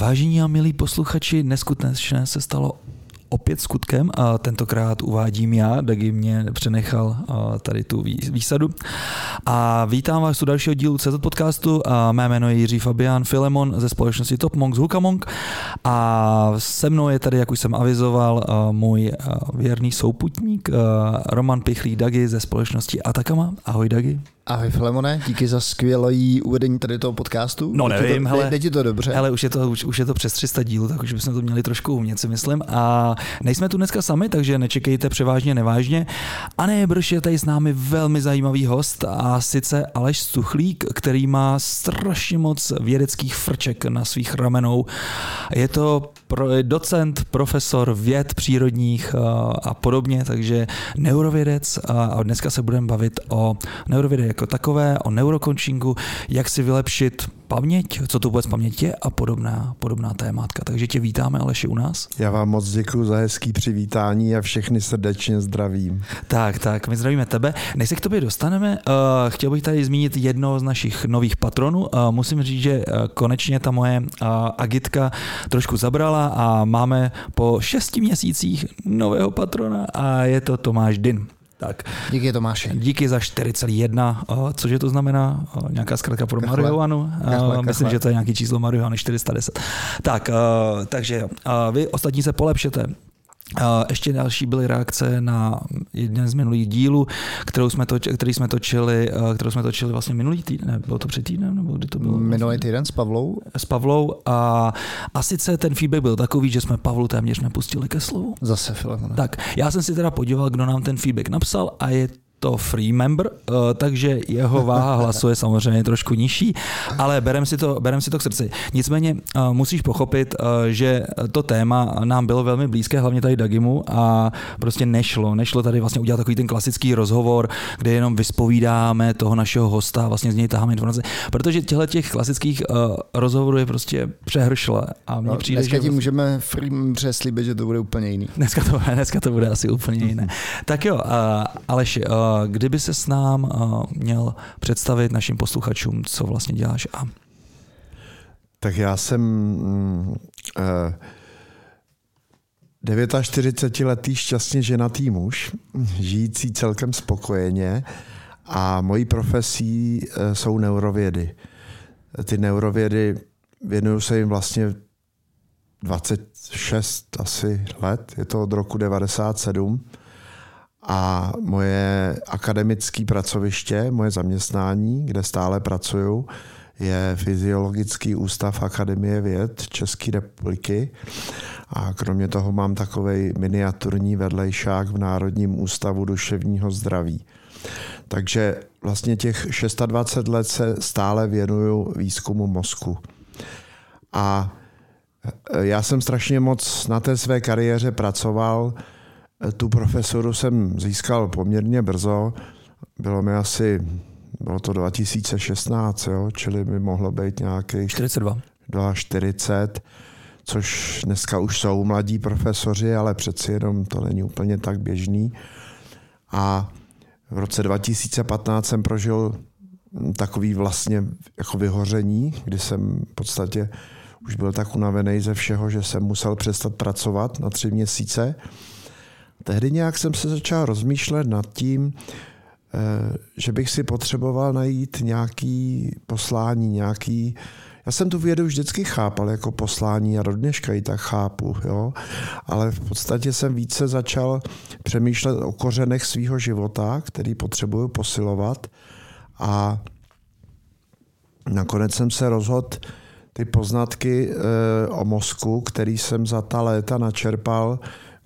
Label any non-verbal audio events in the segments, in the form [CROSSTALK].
Vážení a milí posluchači, neskutečné se stalo opět skutkem a tentokrát uvádím já, Dagi mě přenechal tady tu výsadu. A vítám vás u dalšího dílu CZ podcastu. A mé jméno je Jiří Fabian Filemon ze společnosti Top Monks Hukamong a se mnou je tady, jak už jsem avizoval, můj věrný souputník Roman Pichlý Dagi ze společnosti Atakama. Ahoj Dagi. Ahoj Filemone, díky za skvělé uvedení tady toho podcastu. No nevím, to, hele. Jde ti to dobře. Ale už je to, už, už je to přes 300 dílů, tak už bychom to měli trošku umět, si myslím. A nejsme tu dneska sami, takže nečekejte převážně nevážně. A nejbrž je tady s námi velmi zajímavý host a sice Aleš Stuchlík, který má strašně moc vědeckých frček na svých ramenou. Je to pro, docent, profesor věd přírodních a, a podobně, takže neurovědec a, a dneska se budeme bavit o neurovědě jako takové, o neurokončingu, jak si vylepšit paměť, co to vůbec paměť je a podobná, podobná témátka. Takže tě vítáme, Aleši, u nás. Já vám moc děkuji za hezký přivítání a všechny srdečně zdravím. Tak, tak, my zdravíme tebe. Než se k tobě dostaneme, uh, chtěl bych tady zmínit jednoho z našich nových patronů. Uh, musím říct, že uh, konečně ta moje uh, agitka trošku zabrala a máme po šesti měsících nového patrona a je to Tomáš Din. Tak. Díky Tomáši. Díky za 4,1. Cože to znamená? Nějaká zkrátka pro kachle. marihuanu? Kachle, Myslím, že to je nějaký číslo marihuany 410. Tak, takže vy ostatní se polepšete. Ještě další byly reakce na jeden z minulých dílů, kterou jsme toč, který jsme točili, kterou jsme točili vlastně minulý týden, bylo to před týdnem, nebo kdy to bylo? Minulý týden s Pavlou. S Pavlou a, a sice ten feedback byl takový, že jsme Pavlu téměř nepustili ke slovu. Zase Filemone. Tak, já jsem si teda podíval, kdo nám ten feedback napsal a je to free member, eh, takže jeho váha [LAUGHS] hlasu je samozřejmě trošku nižší, ale berem si to, berem si to k srdci. Nicméně eh, musíš pochopit, eh, že to téma nám bylo velmi blízké, hlavně tady Dagimu a prostě nešlo. Nešlo tady vlastně udělat takový ten klasický rozhovor, kde jenom vyspovídáme toho našeho hosta, vlastně z něj taháme informace, protože těchto těch klasických rozhovorů je prostě přehršle a mně no, přijde, dneska že... ti můžeme free přeslíbit, že to bude úplně jiný. Dneska to, dneska to bude asi úplně jiné. [LAUGHS] tak jo, Aleši, kdyby se s nám měl představit našim posluchačům, co vlastně děláš a tak já jsem mm, uh, 49-letý šťastně ženatý muž, žijící celkem spokojeně a mojí profesí uh, jsou neurovědy. Ty neurovědy, věnuju se jim vlastně 26 asi let, je to od roku 97 a moje akademické pracoviště, moje zaměstnání, kde stále pracuju, je Fyziologický ústav Akademie věd České republiky. A kromě toho mám takový miniaturní vedlejšák v Národním ústavu duševního zdraví. Takže vlastně těch 26 let se stále věnuju výzkumu mozku. A já jsem strašně moc na té své kariéře pracoval tu profesoru jsem získal poměrně brzo. Bylo mi asi, bylo to 2016, jo, čili mi mohlo být nějaký 42. 40, což dneska už jsou mladí profesoři, ale přeci jenom to není úplně tak běžný. A v roce 2015 jsem prožil takový vlastně jako vyhoření, kdy jsem v podstatě už byl tak unavený ze všeho, že jsem musel přestat pracovat na tři měsíce tehdy nějak jsem se začal rozmýšlet nad tím, eh, že bych si potřeboval najít nějaký poslání, nějaký já jsem tu vědu vždycky chápal jako poslání a do dneška ji tak chápu, jo? ale v podstatě jsem více začal přemýšlet o kořenech svého života, který potřebuju posilovat a nakonec jsem se rozhodl ty poznatky e, o mozku, který jsem za ta léta načerpal,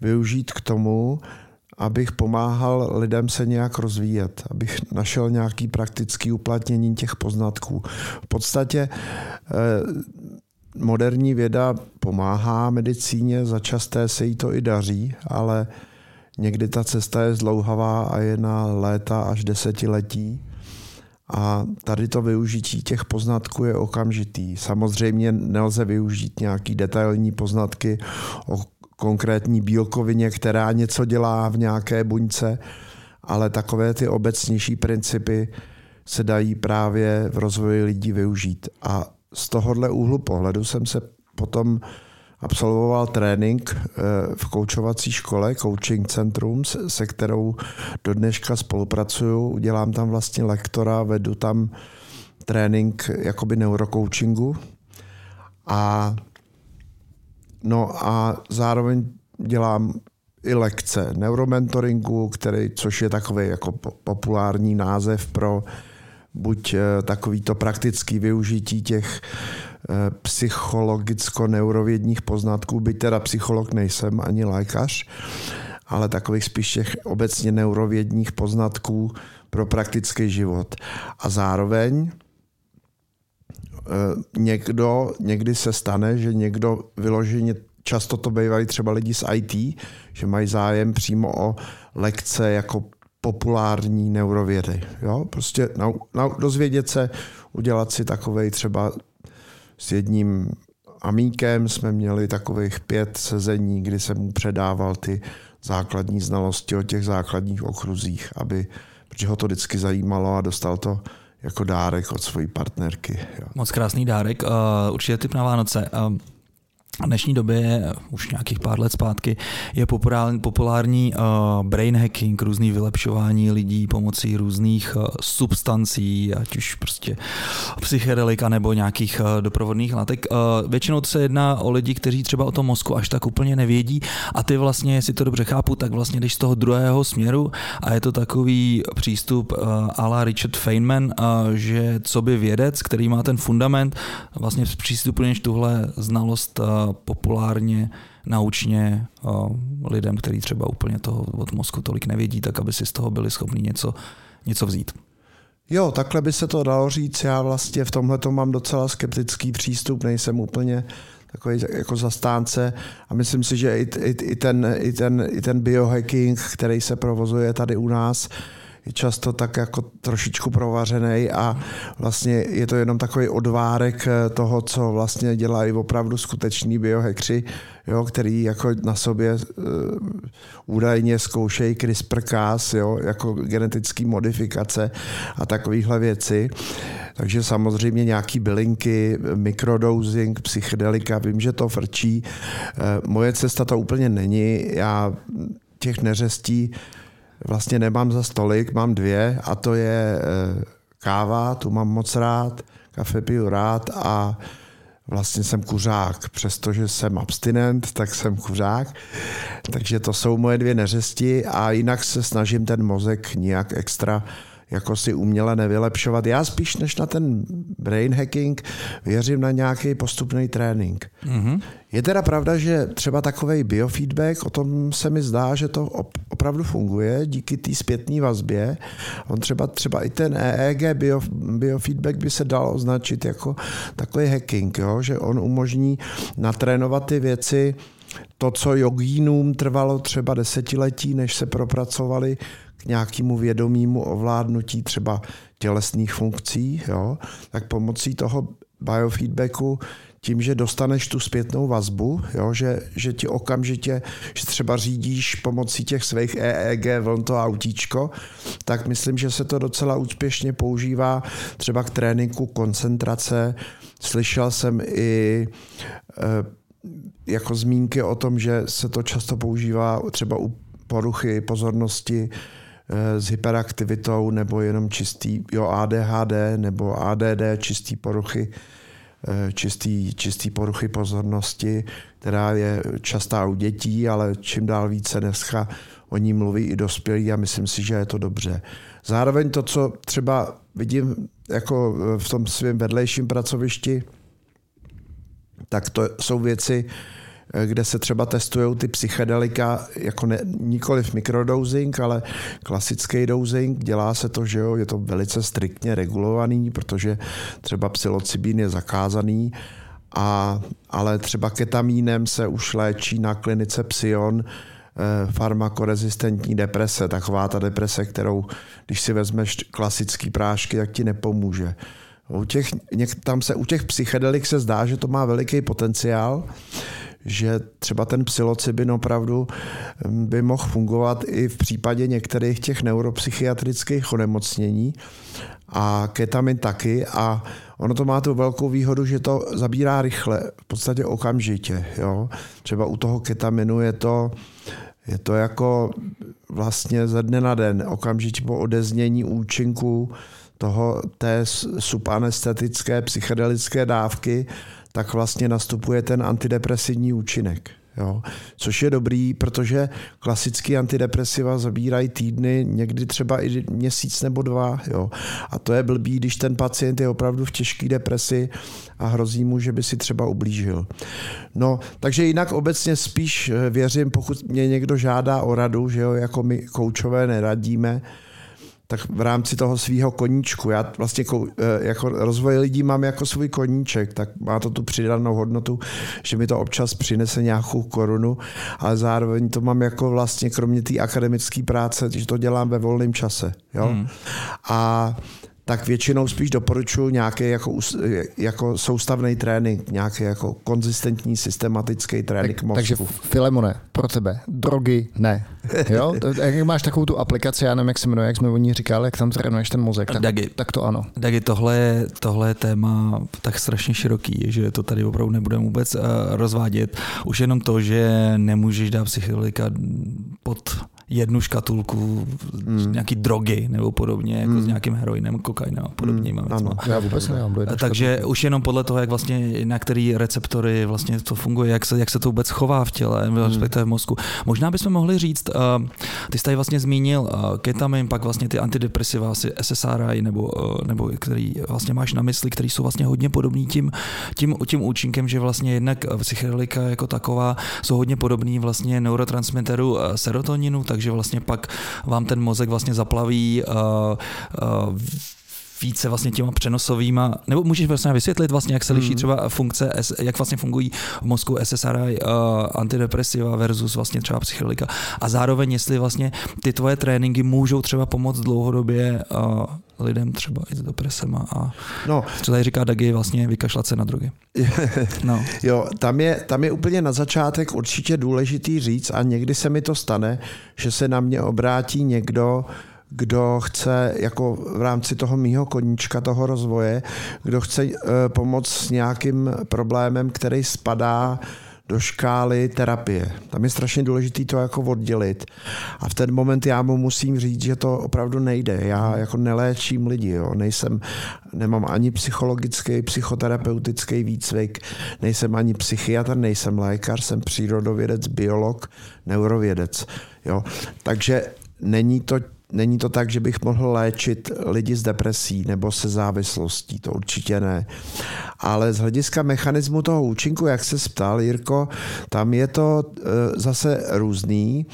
využít k tomu, abych pomáhal lidem se nějak rozvíjet, abych našel nějaký praktický uplatnění těch poznatků. V podstatě eh, moderní věda pomáhá medicíně, začasté se jí to i daří, ale někdy ta cesta je zdlouhavá a je na léta až desetiletí. A tady to využití těch poznatků je okamžitý. Samozřejmě nelze využít nějaký detailní poznatky o konkrétní bílkovině, která něco dělá v nějaké buňce, ale takové ty obecnější principy se dají právě v rozvoji lidí využít. A z tohohle úhlu pohledu jsem se potom absolvoval trénink eh, v koučovací škole, coaching centrum, se kterou do dneška spolupracuju. Dělám tam vlastně lektora, vedu tam trénink jakoby neurocoachingu. A, no a zároveň dělám i lekce neuromentoringu, který, což je takový jako populární název pro buď eh, takovýto praktický využití těch eh, psychologicko-neurovědních poznatků, byť teda psycholog nejsem ani lékař, ale takových spíš těch obecně neurovědních poznatků pro praktický život. A zároveň někdo, někdy se stane, že někdo vyloženě, často to bývají třeba lidi z IT, že mají zájem přímo o lekce jako populární neurovědy. Jo? Prostě na, na, dozvědět se, udělat si takovej třeba s jedním amíkem jsme měli takových pět sezení, kdy jsem mu předával ty základní znalosti o těch základních okruzích, aby, protože ho to vždycky zajímalo a dostal to jako dárek od své partnerky. Jo. Moc krásný dárek, uh, určitě typ na Vánoce. Uh, v dnešní době, už nějakých pár let zpátky, je populární, uh, brain hacking, různý vylepšování lidí pomocí různých uh, substancí, ať už prostě psychedelika nebo nějakých uh, doprovodných látek. Uh, většinou se jedná o lidi, kteří třeba o tom mozku až tak úplně nevědí a ty vlastně, jestli to dobře chápu, tak vlastně jdeš z toho druhého směru a je to takový přístup uh, a la Richard Feynman, že co by vědec, který má ten fundament, vlastně přístupuješ tuhle znalost populárně, naučně lidem, kteří třeba úplně toho od mozku tolik nevědí, tak aby si z toho byli schopni něco, něco vzít. Jo, takhle by se to dalo říct. Já vlastně v tomhle mám docela skeptický přístup, nejsem úplně takový jako zastánce a myslím si, že i, i, i, ten, i, ten, i ten biohacking, který se provozuje tady u nás, je často tak jako trošičku provařený a vlastně je to jenom takový odvárek eh, toho, co vlastně dělají opravdu skuteční biohekři, jo, který jako na sobě uh, údajně zkoušejí CRISPR-Cas, jo, jako genetické modifikace a takovéhle věci. Takže samozřejmě nějaký bylinky, mikrodosing, psychedelika, vím, že to frčí. Uh, moje cesta to úplně není. Já těch neřestí vlastně nemám za stolik, mám dvě a to je eh, káva, tu mám moc rád, kafe piju rád a vlastně jsem kuřák. Přestože jsem abstinent, tak jsem kuřák. Takže to jsou moje dvě neřesti a jinak se snažím ten mozek nějak extra jako si uměle nevylepšovat. Já spíš než na ten brain hacking věřím na nějaký postupný trénink. Mm-hmm. Je teda pravda, že třeba takový biofeedback, o tom se mi zdá, že to opravdu funguje díky té zpětné vazbě. On třeba, třeba i ten EEG bio, biofeedback by se dal označit jako takový hacking, jo? že on umožní natrénovat ty věci, to, co jogínům trvalo třeba desetiletí, než se propracovali nějakému vědomímu ovládnutí třeba tělesných funkcí, jo, tak pomocí toho biofeedbacku tím, že dostaneš tu zpětnou vazbu, jo, že, že ti okamžitě, že třeba řídíš pomocí těch svých EEG vln to autíčko, tak myslím, že se to docela úspěšně používá třeba k tréninku koncentrace. Slyšel jsem i e, jako zmínky o tom, že se to často používá třeba u poruchy pozornosti, s hyperaktivitou nebo jenom čistý jo, ADHD nebo ADD, čistý poruchy, eh, čistý, čistý poruchy pozornosti, která je častá u dětí, ale čím dál více dneska o ní mluví i dospělí a myslím si, že je to dobře. Zároveň to, co třeba vidím jako v tom svém vedlejším pracovišti, tak to jsou věci, kde se třeba testují ty psychedelika, jako ne, nikoliv mikrodosing, ale klasický dosing. Dělá se to, že jo, je to velice striktně regulovaný, protože třeba psilocybin je zakázaný, a, ale třeba ketamínem se už léčí na klinice Psion eh, farmakorezistentní deprese, taková ta deprese, kterou, když si vezmeš klasický prášky, tak ti nepomůže. U těch, tam se, u těch psychedelik se zdá, že to má veliký potenciál, že třeba ten psilocybin opravdu mm, by mohl fungovat i v případě některých těch neuropsychiatrických onemocnění. a ketamin taky a ono to má tu velkou výhodu, že to zabírá rychle, v podstatě okamžitě. Jo? Třeba u toho ketaminu je to, je to jako vlastně ze dne na den, okamžitě po odeznění účinku toho, té subanestetické psychedelické dávky, tak vlastně nastupuje ten antidepresivní účinek. Jo? Což je dobrý, protože klasický antidepresiva zabírají týdny, někdy třeba i měsíc nebo dva. Jo? A to je blbý, když ten pacient je opravdu v těžké depresi a hrozí mu, že by si třeba ublížil. No, takže jinak obecně spíš věřím, pokud mě někdo žádá o radu, že jo, jako my koučové neradíme, tak v rámci toho svého koníčku, já vlastně eh, jako rozvoj lidí mám jako svůj koníček, tak má to tu přidanou hodnotu, že mi to občas přinese nějakou korunu, ale zároveň to mám jako vlastně kromě té akademické práce, že to dělám ve volném čase. Jo? Hmm. A tak většinou spíš doporučuji nějaký jako, jako soustavný trénink, nějaký jako konzistentní, systematický trénink tak, mozku. Takže Filemone, pro tebe, drogy ne. [LAUGHS] Jo? jak máš takovou tu aplikaci, já nevím, jak se jmenuje, jak jsme o ní říkali, jak tam trénuješ ten mozek, tak, Dagi, tak to ano. Dagi, tohle, tohle je téma tak strašně široký, že to tady opravdu nebudeme vůbec uh, rozvádět. Už jenom to, že nemůžeš dát psycholika pod jednu škatulku mm. nějaký drogy nebo podobně, jako mm. s hmm. nějakým heroinem, kokainem a podobně. Mm. Ano, já vůbec nemám Takže škatulku. už jenom podle toho, jak vlastně na který receptory vlastně to funguje, jak se, jak se to vůbec chová v těle, mm. respektive v mozku. Možná bychom mohli říct, uh, ty jsi tady vlastně zmínil uh, ketamin, pak vlastně ty antidepresiva, asi SSRI, nebo, uh, nebo který vlastně máš na mysli, který jsou vlastně hodně podobný tím, tím, tím účinkem, že vlastně jednak psychedelika jako taková jsou hodně podobný vlastně neurotransmiteru serotoninu, takže vlastně pak vám ten mozek vlastně zaplaví uh, uh, více vlastně těma přenosovýma, nebo můžeš vlastně vysvětlit vlastně, jak se liší hmm. třeba funkce, jak vlastně fungují v mozku SSRI, uh, antidepresiva versus vlastně třeba psychedelika a zároveň jestli vlastně ty tvoje tréninky můžou třeba pomoct dlouhodobě uh, lidem třeba i s depresema a no. co tady říká Dagi, vlastně vykašlat se na drogy. [LAUGHS] No. jo, tam je, tam je úplně na začátek určitě důležitý říct a někdy se mi to stane, že se na mě obrátí někdo, kdo chce jako v rámci toho mýho koníčka, toho rozvoje, kdo chce uh, pomoct s nějakým problémem, který spadá do škály terapie. Tam je strašně důležité to jako oddělit. A v ten moment já mu musím říct, že to opravdu nejde. Já jako neléčím lidi, jo. Nejsem, nemám ani psychologický, psychoterapeutický výcvik, nejsem ani psychiatr, nejsem lékař, jsem přírodovědec, biolog, neurovědec. Jo. Takže není to Není to tak, že bych mohl léčit lidi s depresí nebo se závislostí, to určitě ne. Ale z hlediska mechanismu toho účinku, jak se ptal, Jirko, tam je to e, zase různý.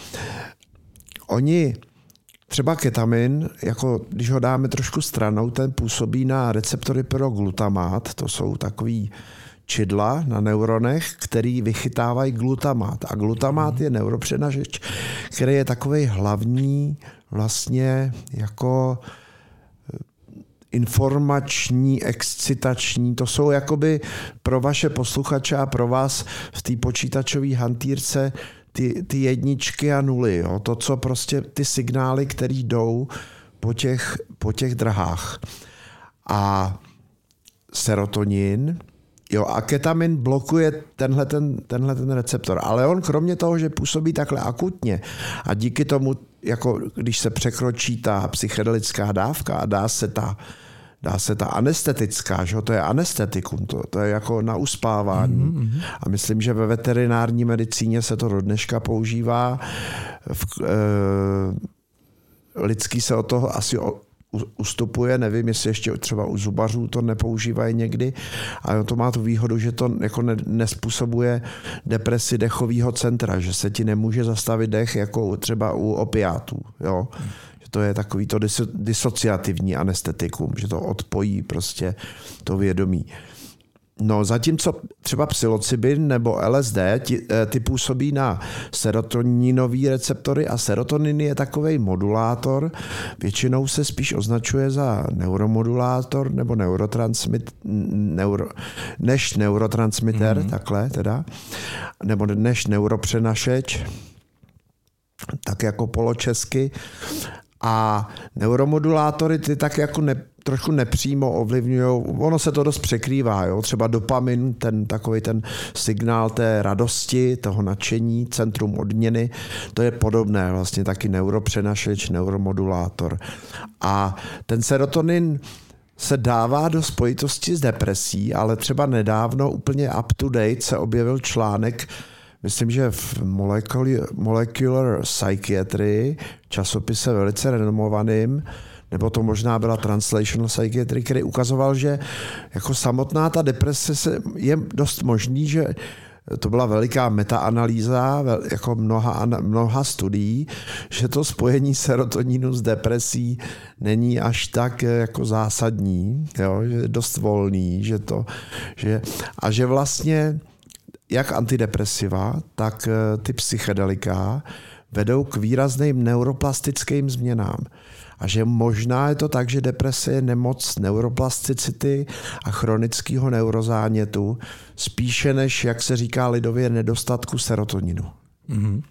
Oni Třeba ketamin, jako když ho dáme trošku stranou, ten působí na receptory pro glutamát, to jsou takový čidla na neuronech, který vychytávají glutamát. A glutamát je neuropřenažeč, který je takový hlavní vlastně jako eh, informační, excitační. To jsou jakoby pro vaše posluchače a pro vás v té počítačové hantýrce ty, ty jedničky a nuly. Jo? To, co prostě ty signály, které jdou po těch, po těch drahách. A serotonin, Jo, a ketamin blokuje tenhle ten, tenhle ten receptor. Ale on kromě toho, že působí takhle akutně a díky tomu, jako když se překročí ta psychedelická dávka a dá se ta, dá se ta anestetická, že to je anestetikum, to, to je jako na uspávání. Mm-hmm. A myslím, že ve veterinární medicíně se to do dneška používá. V, e, lidský se o toho asi ustupuje, nevím, jestli ještě třeba u zubařů to nepoužívají někdy, ale to má tu výhodu, že to jako ne, nespůsobuje depresi dechového centra, že se ti nemůže zastavit dech jako třeba u opiátů. Jo? Že to je takový to disociativní anestetikum, že to odpojí prostě to vědomí. No, zatímco třeba psilocybin nebo LSD ti, eh, ty působí na serotoninové receptory a serotonin je takový modulátor, většinou se spíš označuje za neuromodulátor nebo neurotransmit, neuro, než neurotransmitter, mm-hmm. takhle teda, nebo než neuropřenašeč, tak jako poločesky. A neuromodulátory ty tak jako ne, trošku nepřímo ovlivňují, ono se to dost překrývá, jo? třeba dopamin, ten takový ten signál té radosti, toho nadšení, centrum odměny, to je podobné, vlastně taky neuropřenašeč, neuromodulátor. A ten serotonin se dává do spojitosti s depresí, ale třeba nedávno úplně up to date se objevil článek, myslím, že v Molecular Psychiatry, časopise velice renomovaným, nebo to možná byla Translational Psychiatry, který ukazoval, že jako samotná ta deprese se, je dost možný, že to byla veliká metaanalýza, jako mnoha, mnoha studií, že to spojení serotoninu s depresí není až tak jako zásadní, jo, že je dost volný, že to, že, a že vlastně jak antidepresiva, tak eh, ty psychedelika vedou k výrazným neuroplastickým změnám a že možná je to tak, že deprese je nemoc neuroplasticity a chronického neurozánětu, spíše než, jak se říká lidově, nedostatku serotoninu. Mm-hmm.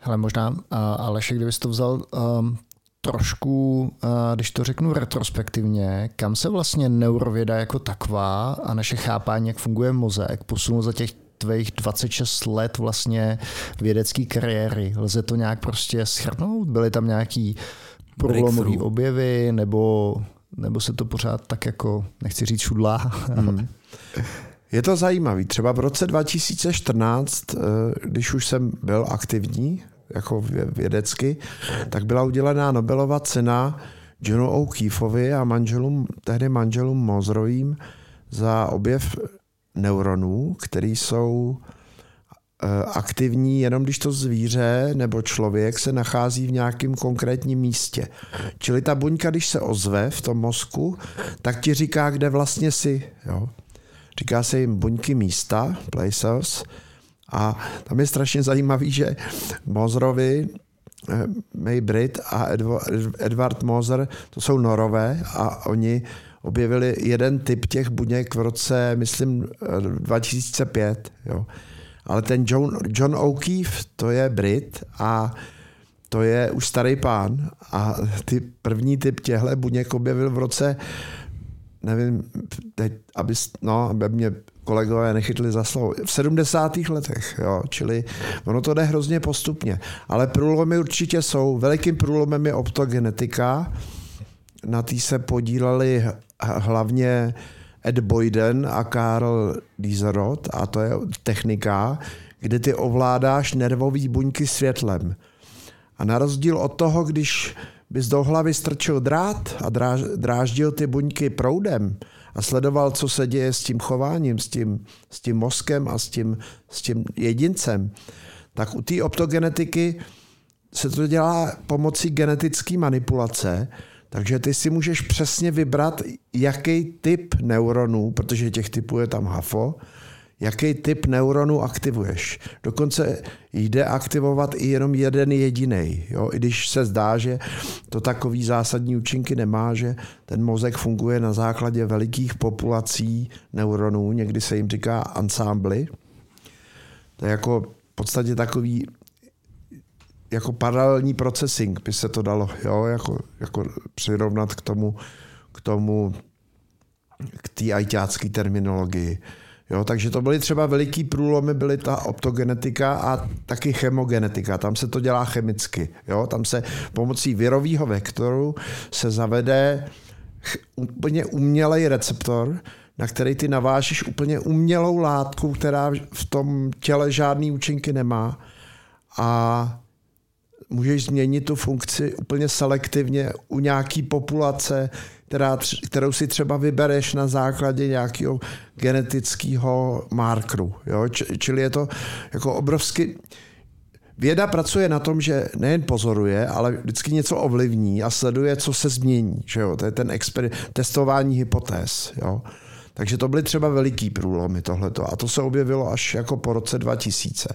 Hele, možná, Aleši, kdybys to vzal um, trošku, když to řeknu retrospektivně, kam se vlastně neurověda jako taková a naše chápání, jak funguje mozek, posunul za těch tvých 26 let vlastně vědecké kariéry. Lze to nějak prostě schrnout? Byly tam nějaký průlomové objevy, nebo, nebo se to pořád tak jako, nechci říct šudlá. Hmm. Je to zajímavý. Třeba v roce 2014, eh, když už jsem byl aktivní, jako vědecky, tak byla udělená Nobelova cena Johnu O'Keefeovi a manželům, tehdy manželům Mozrovým za objev neuronů, které jsou Eh, aktivní jenom když to zvíře nebo člověk se nachází v nějakém konkrétním místě. Čili ta buňka, když se ozve v tom mozku, tak ti říká, kde vlastně jsi. Jo? Říká se jim buňky místa, places, a tam je strašně zajímavý, že Mozrovi, eh, May Brit a Edward Moser, to jsou norové a oni objevili jeden typ těch buněk v roce, myslím, 2005. Eh, jo. Ale ten John, John O'Keefe, to je Brit a to je už starý pán a ty první typ těhle buněk objevil v roce nevím, teď, aby, no, aby mě kolegové nechytli za slovo, v 70. letech, jo, čili ono to jde hrozně postupně, ale průlomy určitě jsou, velikým průlomem je optogenetika, na tý se podíleli hlavně Ed Boyden a Karl Dieserot a to je technika, kde ty ovládáš nervový buňky světlem. A na rozdíl od toho, když bys do hlavy strčil drát a dráž, dráždil ty buňky proudem a sledoval, co se děje s tím chováním, s tím, s tím mozkem a s tím, s tím jedincem, tak u té optogenetiky se to dělá pomocí genetické manipulace, takže ty si můžeš přesně vybrat, jaký typ neuronů, protože těch typů je tam hafo, jaký typ neuronů aktivuješ. Dokonce jde aktivovat i jenom jeden jediný. I když se zdá, že to takový zásadní účinky nemá, že ten mozek funguje na základě velikých populací neuronů, někdy se jim říká ansámbly. To je jako v podstatě takový jako paralelní processing by se to dalo jo, jako, jako přirovnat k tomu, k tomu k té ajťácké terminologii. Jo, takže to byly třeba veliký průlomy, byly ta optogenetika a taky chemogenetika. Tam se to dělá chemicky. Jo? Tam se pomocí virového vektoru se zavede úplně umělej receptor, na který ty navážíš úplně umělou látku, která v tom těle žádný účinky nemá. A můžeš změnit tu funkci úplně selektivně u nějaký populace, která, kterou si třeba vybereš na základě nějakého genetického markru. Jo? Čili je to jako obrovsky... Věda pracuje na tom, že nejen pozoruje, ale vždycky něco ovlivní a sleduje, co se změní. Že jo? To je ten exper- testování hypotéz. Jo? Takže to byly třeba veliký průlomy tohleto. A to se objevilo až jako po roce 2000.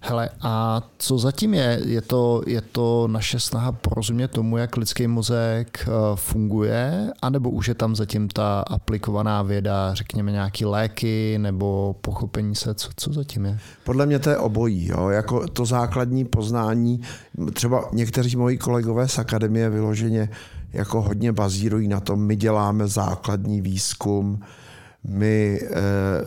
Hele, a co zatím je? Je to, je to naše snaha porozumět tomu, jak lidský mozek eh, funguje, anebo už je tam zatím ta aplikovaná věda, řekněme nějaký léky nebo pochopení se, co, co zatím je? Podle mě to je obojí. Jo? Jako to základní poznání, třeba někteří moji kolegové z akademie vyloženě jako hodně bazírují na tom, my děláme základní výzkum, my, eh,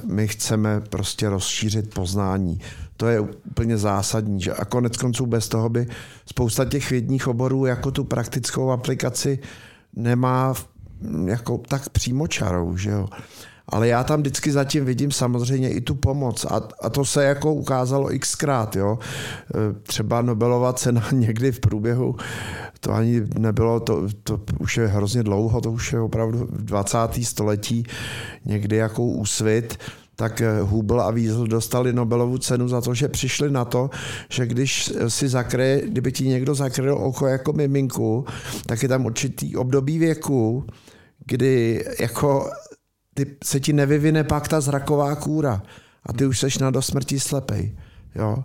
my chceme prostě rozšířit poznání. To je úplně zásadní. Že? A konec konců bez toho by spousta těch vědních oborů jako tu praktickou aplikaci nemá jako tak přímočarou. Že jo? ale já tam vždycky zatím vidím samozřejmě i tu pomoc a, a to se jako ukázalo xkrát, jo. E, třeba Nobelova cena [LAUGHS] někdy v průběhu, to ani nebylo, to, to už je hrozně dlouho, to už je opravdu v 20. století někdy jako úsvit, tak e, Hubble a Wiesel dostali Nobelovu cenu za to, že přišli na to, že když si zakryje, kdyby ti někdo zakryl oko jako miminku, tak je tam určitý období věku, kdy jako ty, se ti nevyvine pak ta zraková kůra a ty už seš na do smrti slepej. Jo?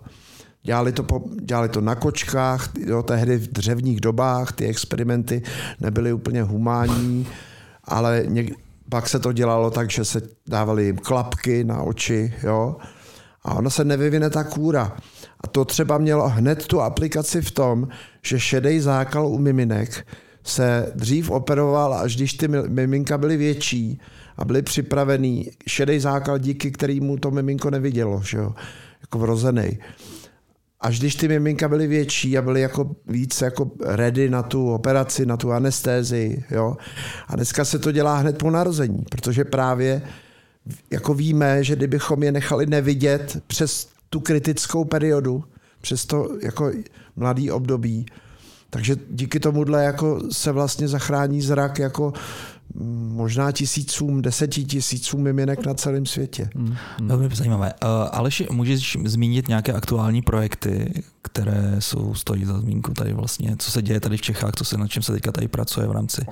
Dělali to, po, dělali to na kočkách, jo, tehdy v dřevních dobách, ty experimenty nebyly úplně humánní, ale něk, pak se to dělalo tak, že se dávaly jim klapky na oči, jo, a ona se nevyvine ta kůra. A to třeba mělo hned tu aplikaci v tom, že šedej zákal u miminek se dřív operoval, až když ty miminka byly větší, a byli připravený šedý základ, díky kterýmu to miminko nevidělo, že jo? jako vrozený. Až když ty miminka byly větší a byly jako víc jako ready na tu operaci, na tu anestézii, jo. A dneska se to dělá hned po narození, protože právě jako víme, že kdybychom je nechali nevidět přes tu kritickou periodu, přes to jako mladý období, takže díky tomuhle jako se vlastně zachrání zrak jako možná tisícům, deseti tisícům miminek na celém světě. Hmm. Velmi zajímavé. Uh, Aleši, můžeš zmínit nějaké aktuální projekty, které jsou, stojí za zmínku tady vlastně, co se děje tady v Čechách, co se, na čem se teďka tady pracuje v rámci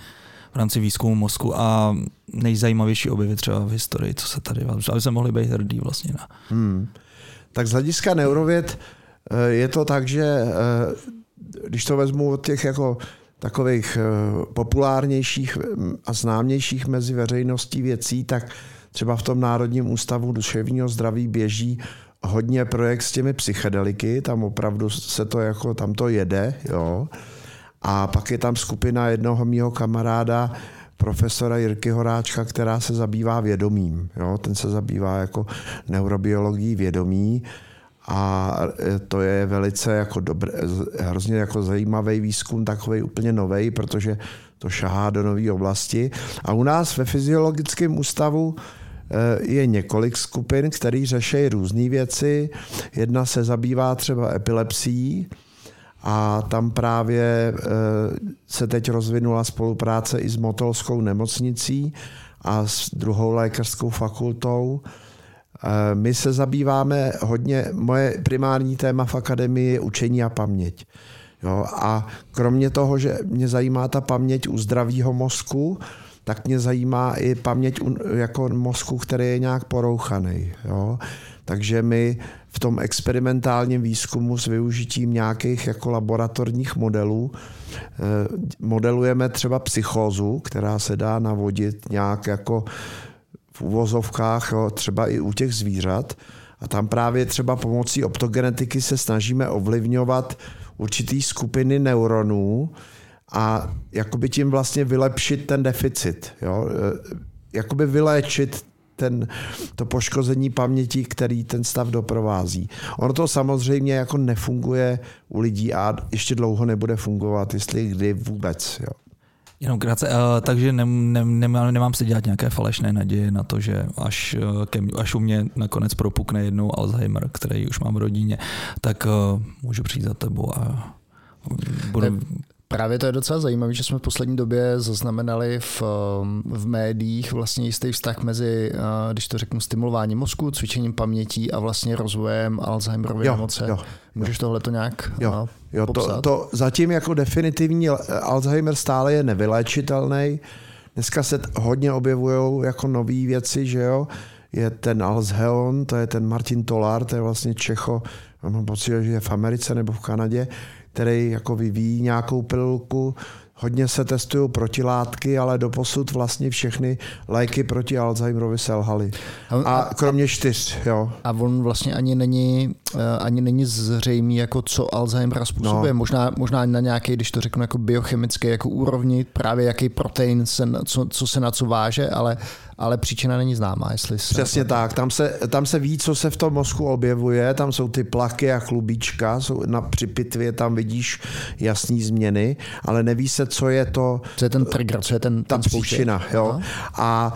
v rámci výzkumu mozku a nejzajímavější objevy třeba v historii, co se tady, aby se mohli být hrdí vlastně na. Hmm. Tak z hlediska neurověd eh, je to tak, že eh, když to vezmu od těch jako takových eh, populárnějších mm, a známějších mezi veřejností věcí, tak třeba v tom Národním ústavu duševního zdraví běží hodně projekt s těmi psychedeliky, tam opravdu se to jako, tam to jede, jo. A pak je tam skupina jednoho mýho kamaráda, profesora Jirky Horáčka, která se zabývá vědomím. Jo? Ten se zabývá jako neurobiologií vědomí a e, to je velice jako dobré, hrozně jako zajímavý výzkum, takový úplně nový, protože to šahá do nové oblasti. A u nás ve fyziologickém ústavu e, je několik skupin, které řeší různé věci. Jedna se zabývá třeba epilepsií, a tam právě e, se teď rozvinula spolupráce i s Motolskou nemocnicí a s druhou lékařskou fakultou my se zabýváme hodně, moje primární téma v akademii je učení a paměť. Jo, a kromě toho, že mě zajímá ta paměť u zdravého mozku, tak mě zajímá i paměť jako mozku, který je nějak porouchaný. Jo. Takže my v tom experimentálním výzkumu s využitím nějakých jako laboratorních modelů eh, modelujeme třeba psychózu, která se dá navodit nějak jako v uvozovkách, třeba i u těch zvířat. A tam právě třeba pomocí optogenetiky se snažíme ovlivňovat určitý skupiny neuronů a jakoby tím vlastně vylepšit ten deficit. Jo? E, jakoby vyléčit ten, to poškození paměti, který ten stav doprovází. Ono to samozřejmě jako nefunguje u lidí a ještě dlouho nebude fungovat, jestli kdy vůbec. Jo. Jenom krátce, uh, takže ne, ne, nemám, nemám si dělat nějaké falešné naděje na to, že až, uh, ke, až u mě nakonec propukne jednou Alzheimer, který už mám v rodině, tak uh, můžu přijít za tebou a budu... Právě to je docela zajímavé, že jsme v poslední době zaznamenali v, v médiích vlastně jistý vztah mezi, když to řeknu, stimulováním mozku, cvičením pamětí a vlastně rozvojem Alzheimerovy nemoce. Jo, Můžeš tohle to nějak jo, jo, to, to zatím jako definitivní Alzheimer stále je nevyléčitelný. Dneska se hodně objevují jako nové věci, že jo. Je ten Alzheon, to je ten Martin Tolar, to je vlastně Čecho, mám pocit, že je v Americe nebo v Kanadě, který jako vyvíjí nějakou pilulku. hodně se testují protilátky, ale doposud vlastně všechny léky proti Alzheimerovi selhaly. A kromě čtyř, jo. A on vlastně ani není, eh, ani není zřejmý, jako co Alzheimer způsobuje. No. Možná, možná na nějaké, když to řeknu, jako biochemické jako úrovni, právě jaký protein, se, co, co se na co váže, ale ale příčina není známá. Jestli se Přesně to... tak, tam se, tam se ví, co se v tom mozku objevuje, tam jsou ty plaky a chlubíčka, jsou na, při pitvě tam vidíš jasné změny, ale neví se, co je to... Co je ten trigger, co je ten, ta ten příčina. Jo? A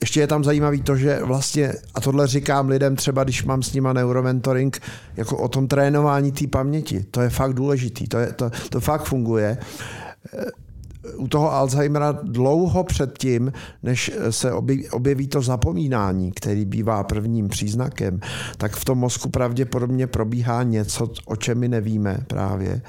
ještě je tam zajímavý to, že vlastně, a tohle říkám lidem třeba, když mám s nima neuromentoring, jako o tom trénování té paměti. To je fakt důležitý, to, je, to, to fakt funguje u toho Alzheimera dlouho předtím, než se objeví to zapomínání, který bývá prvním příznakem, tak v tom mozku pravděpodobně probíhá něco, o čem my nevíme právě.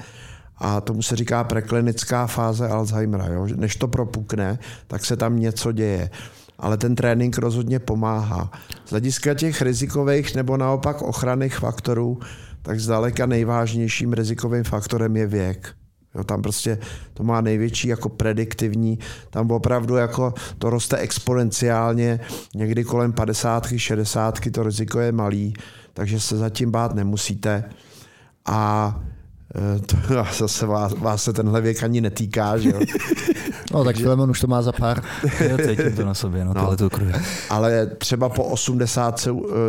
A tomu se říká preklinická fáze Alzheimera. Jo? Než to propukne, tak se tam něco děje. Ale ten trénink rozhodně pomáhá. Z hlediska těch rizikových nebo naopak ochranných faktorů, tak zdaleka nejvážnějším rizikovým faktorem je věk. Jo, tam prostě to má největší jako prediktivní, tam opravdu jako to roste exponenciálně, někdy kolem 50, 60 to riziko je malý, takže se zatím bát nemusíte. A to [LAUGHS] zase vás, vás se tenhle věk ani netýká, že jo? [LAUGHS] No tak Filemon už to má za pár. [LAUGHS] Já cítím to na sobě, no, no. to kruje. Ale třeba po 80,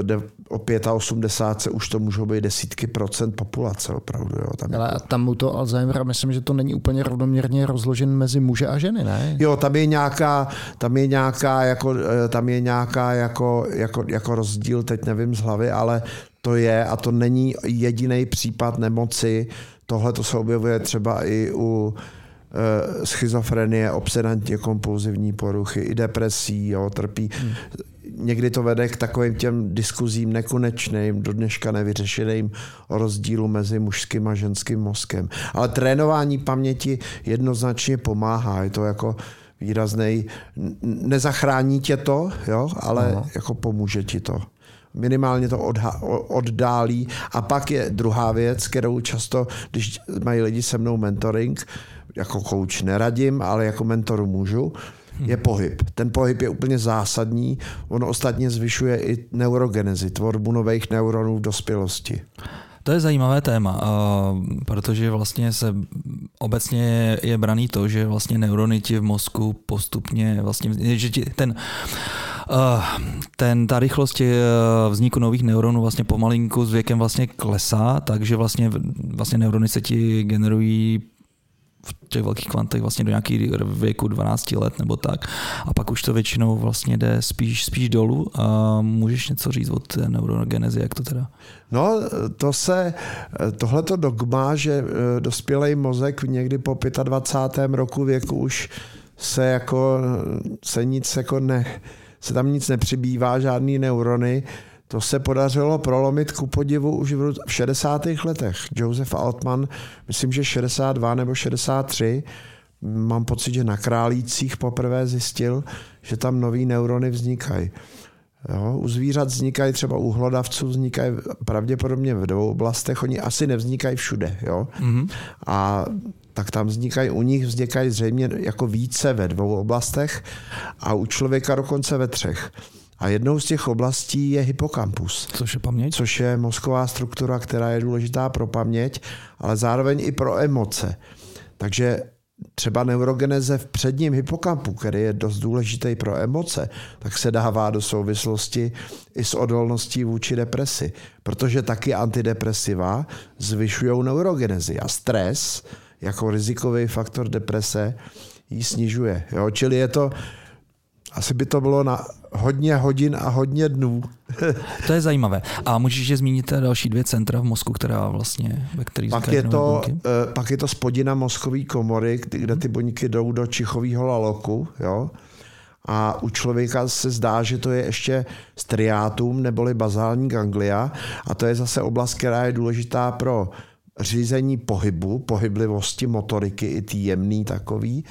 eh, o 85 už to můžou být desítky procent populace opravdu. Jo, tam Ale jako... a tam u toho Alzheimera myslím, že to není úplně rovnoměrně rozložen mezi muže a ženy, ne? Jo, tam je nějaká, tam je nějaká, jako, eh, tam je nějaká jako, jako, jako rozdíl, teď nevím z hlavy, ale to je a to není jediný případ nemoci. Tohle to se objevuje třeba i u e, schizofrenie, obsedantně kompulzivní poruchy, i depresí, jo, trpí. Hmm. Někdy to vede k takovým těm diskuzím nekonečným, do dneška nevyřešeným o rozdílu mezi mužským a ženským mozkem. Ale trénování paměti jednoznačně pomáhá. Je to jako výrazný, nezachrání tě to, jo, ale Aha. jako pomůže ti to minimálně to oddálí. A pak je druhá věc, kterou často, když mají lidi se mnou mentoring, jako coach neradím, ale jako mentoru můžu, je pohyb. Ten pohyb je úplně zásadní. On ostatně zvyšuje i neurogenezi, tvorbu nových neuronů v dospělosti. To je zajímavé téma, protože vlastně se obecně je braný to, že vlastně neurony ti v mozku postupně vlastně, že ti ten ten, ta rychlost vzniku nových neuronů vlastně pomalinku s věkem vlastně klesá, takže vlastně, vlastně neurony se ti generují v těch velkých kvantech vlastně do nějakého věku 12 let nebo tak. A pak už to většinou vlastně jde spíš, spíš dolů. A můžeš něco říct o té neurogenezi, jak to teda? No, to se, tohleto dogma, že eh, dospělý mozek někdy po 25. roku věku už se jako, se nic jako ne, se tam nic nepřibývá, žádný neurony, to se podařilo prolomit ku podivu už v 60. letech. Joseph Altman, myslím, že 62 nebo 63, mám pocit, že na Králících poprvé zjistil, že tam nový neurony vznikají. Jo, u zvířat vznikají třeba u hlodavců, vznikají pravděpodobně v dvou oblastech, oni asi nevznikají všude. Jo? Mm-hmm. A tak tam vznikají, u nich vznikají zřejmě jako více ve dvou oblastech a u člověka dokonce ve třech. A jednou z těch oblastí je hypokampus. Což je paměť? Což je mozková struktura, která je důležitá pro paměť, ale zároveň i pro emoce. Takže třeba neurogeneze v předním hypokampu, který je dost důležitý pro emoce, tak se dává do souvislosti i s odolností vůči depresi, protože taky antidepresiva zvyšují neurogenezi a stres jako rizikový faktor deprese ji snižuje. Jo? Čili je to, asi by to bylo na hodně hodin a hodně dnů. [LAUGHS] to je zajímavé. A můžeš ještě zmínit další dvě centra v mozku, která vlastně, ve kterých pak je, to, buňky? Eh, pak je to spodina mozkové komory, kde ty buňky jdou do čichového laloku. Jo? A u člověka se zdá, že to je ještě striátum neboli bazální ganglia a to je zase oblast, která je důležitá pro řízení pohybu, pohyblivosti, motoriky, i ty jemný takový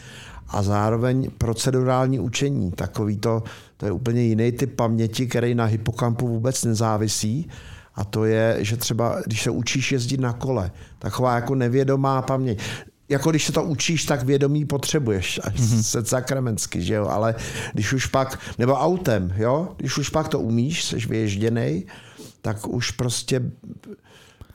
a zároveň procedurální učení. Takový to, to je úplně jiný typ paměti, který na hypokampu vůbec nezávisí. A to je, že třeba, když se učíš jezdit na kole, taková jako nevědomá paměť. jako když se to učíš, tak vědomí potřebuješ, mm-hmm. se sakramensky, že jo, ale když už pak, nebo autem, jo, když už pak to umíš, jsi vyježděnej, tak už prostě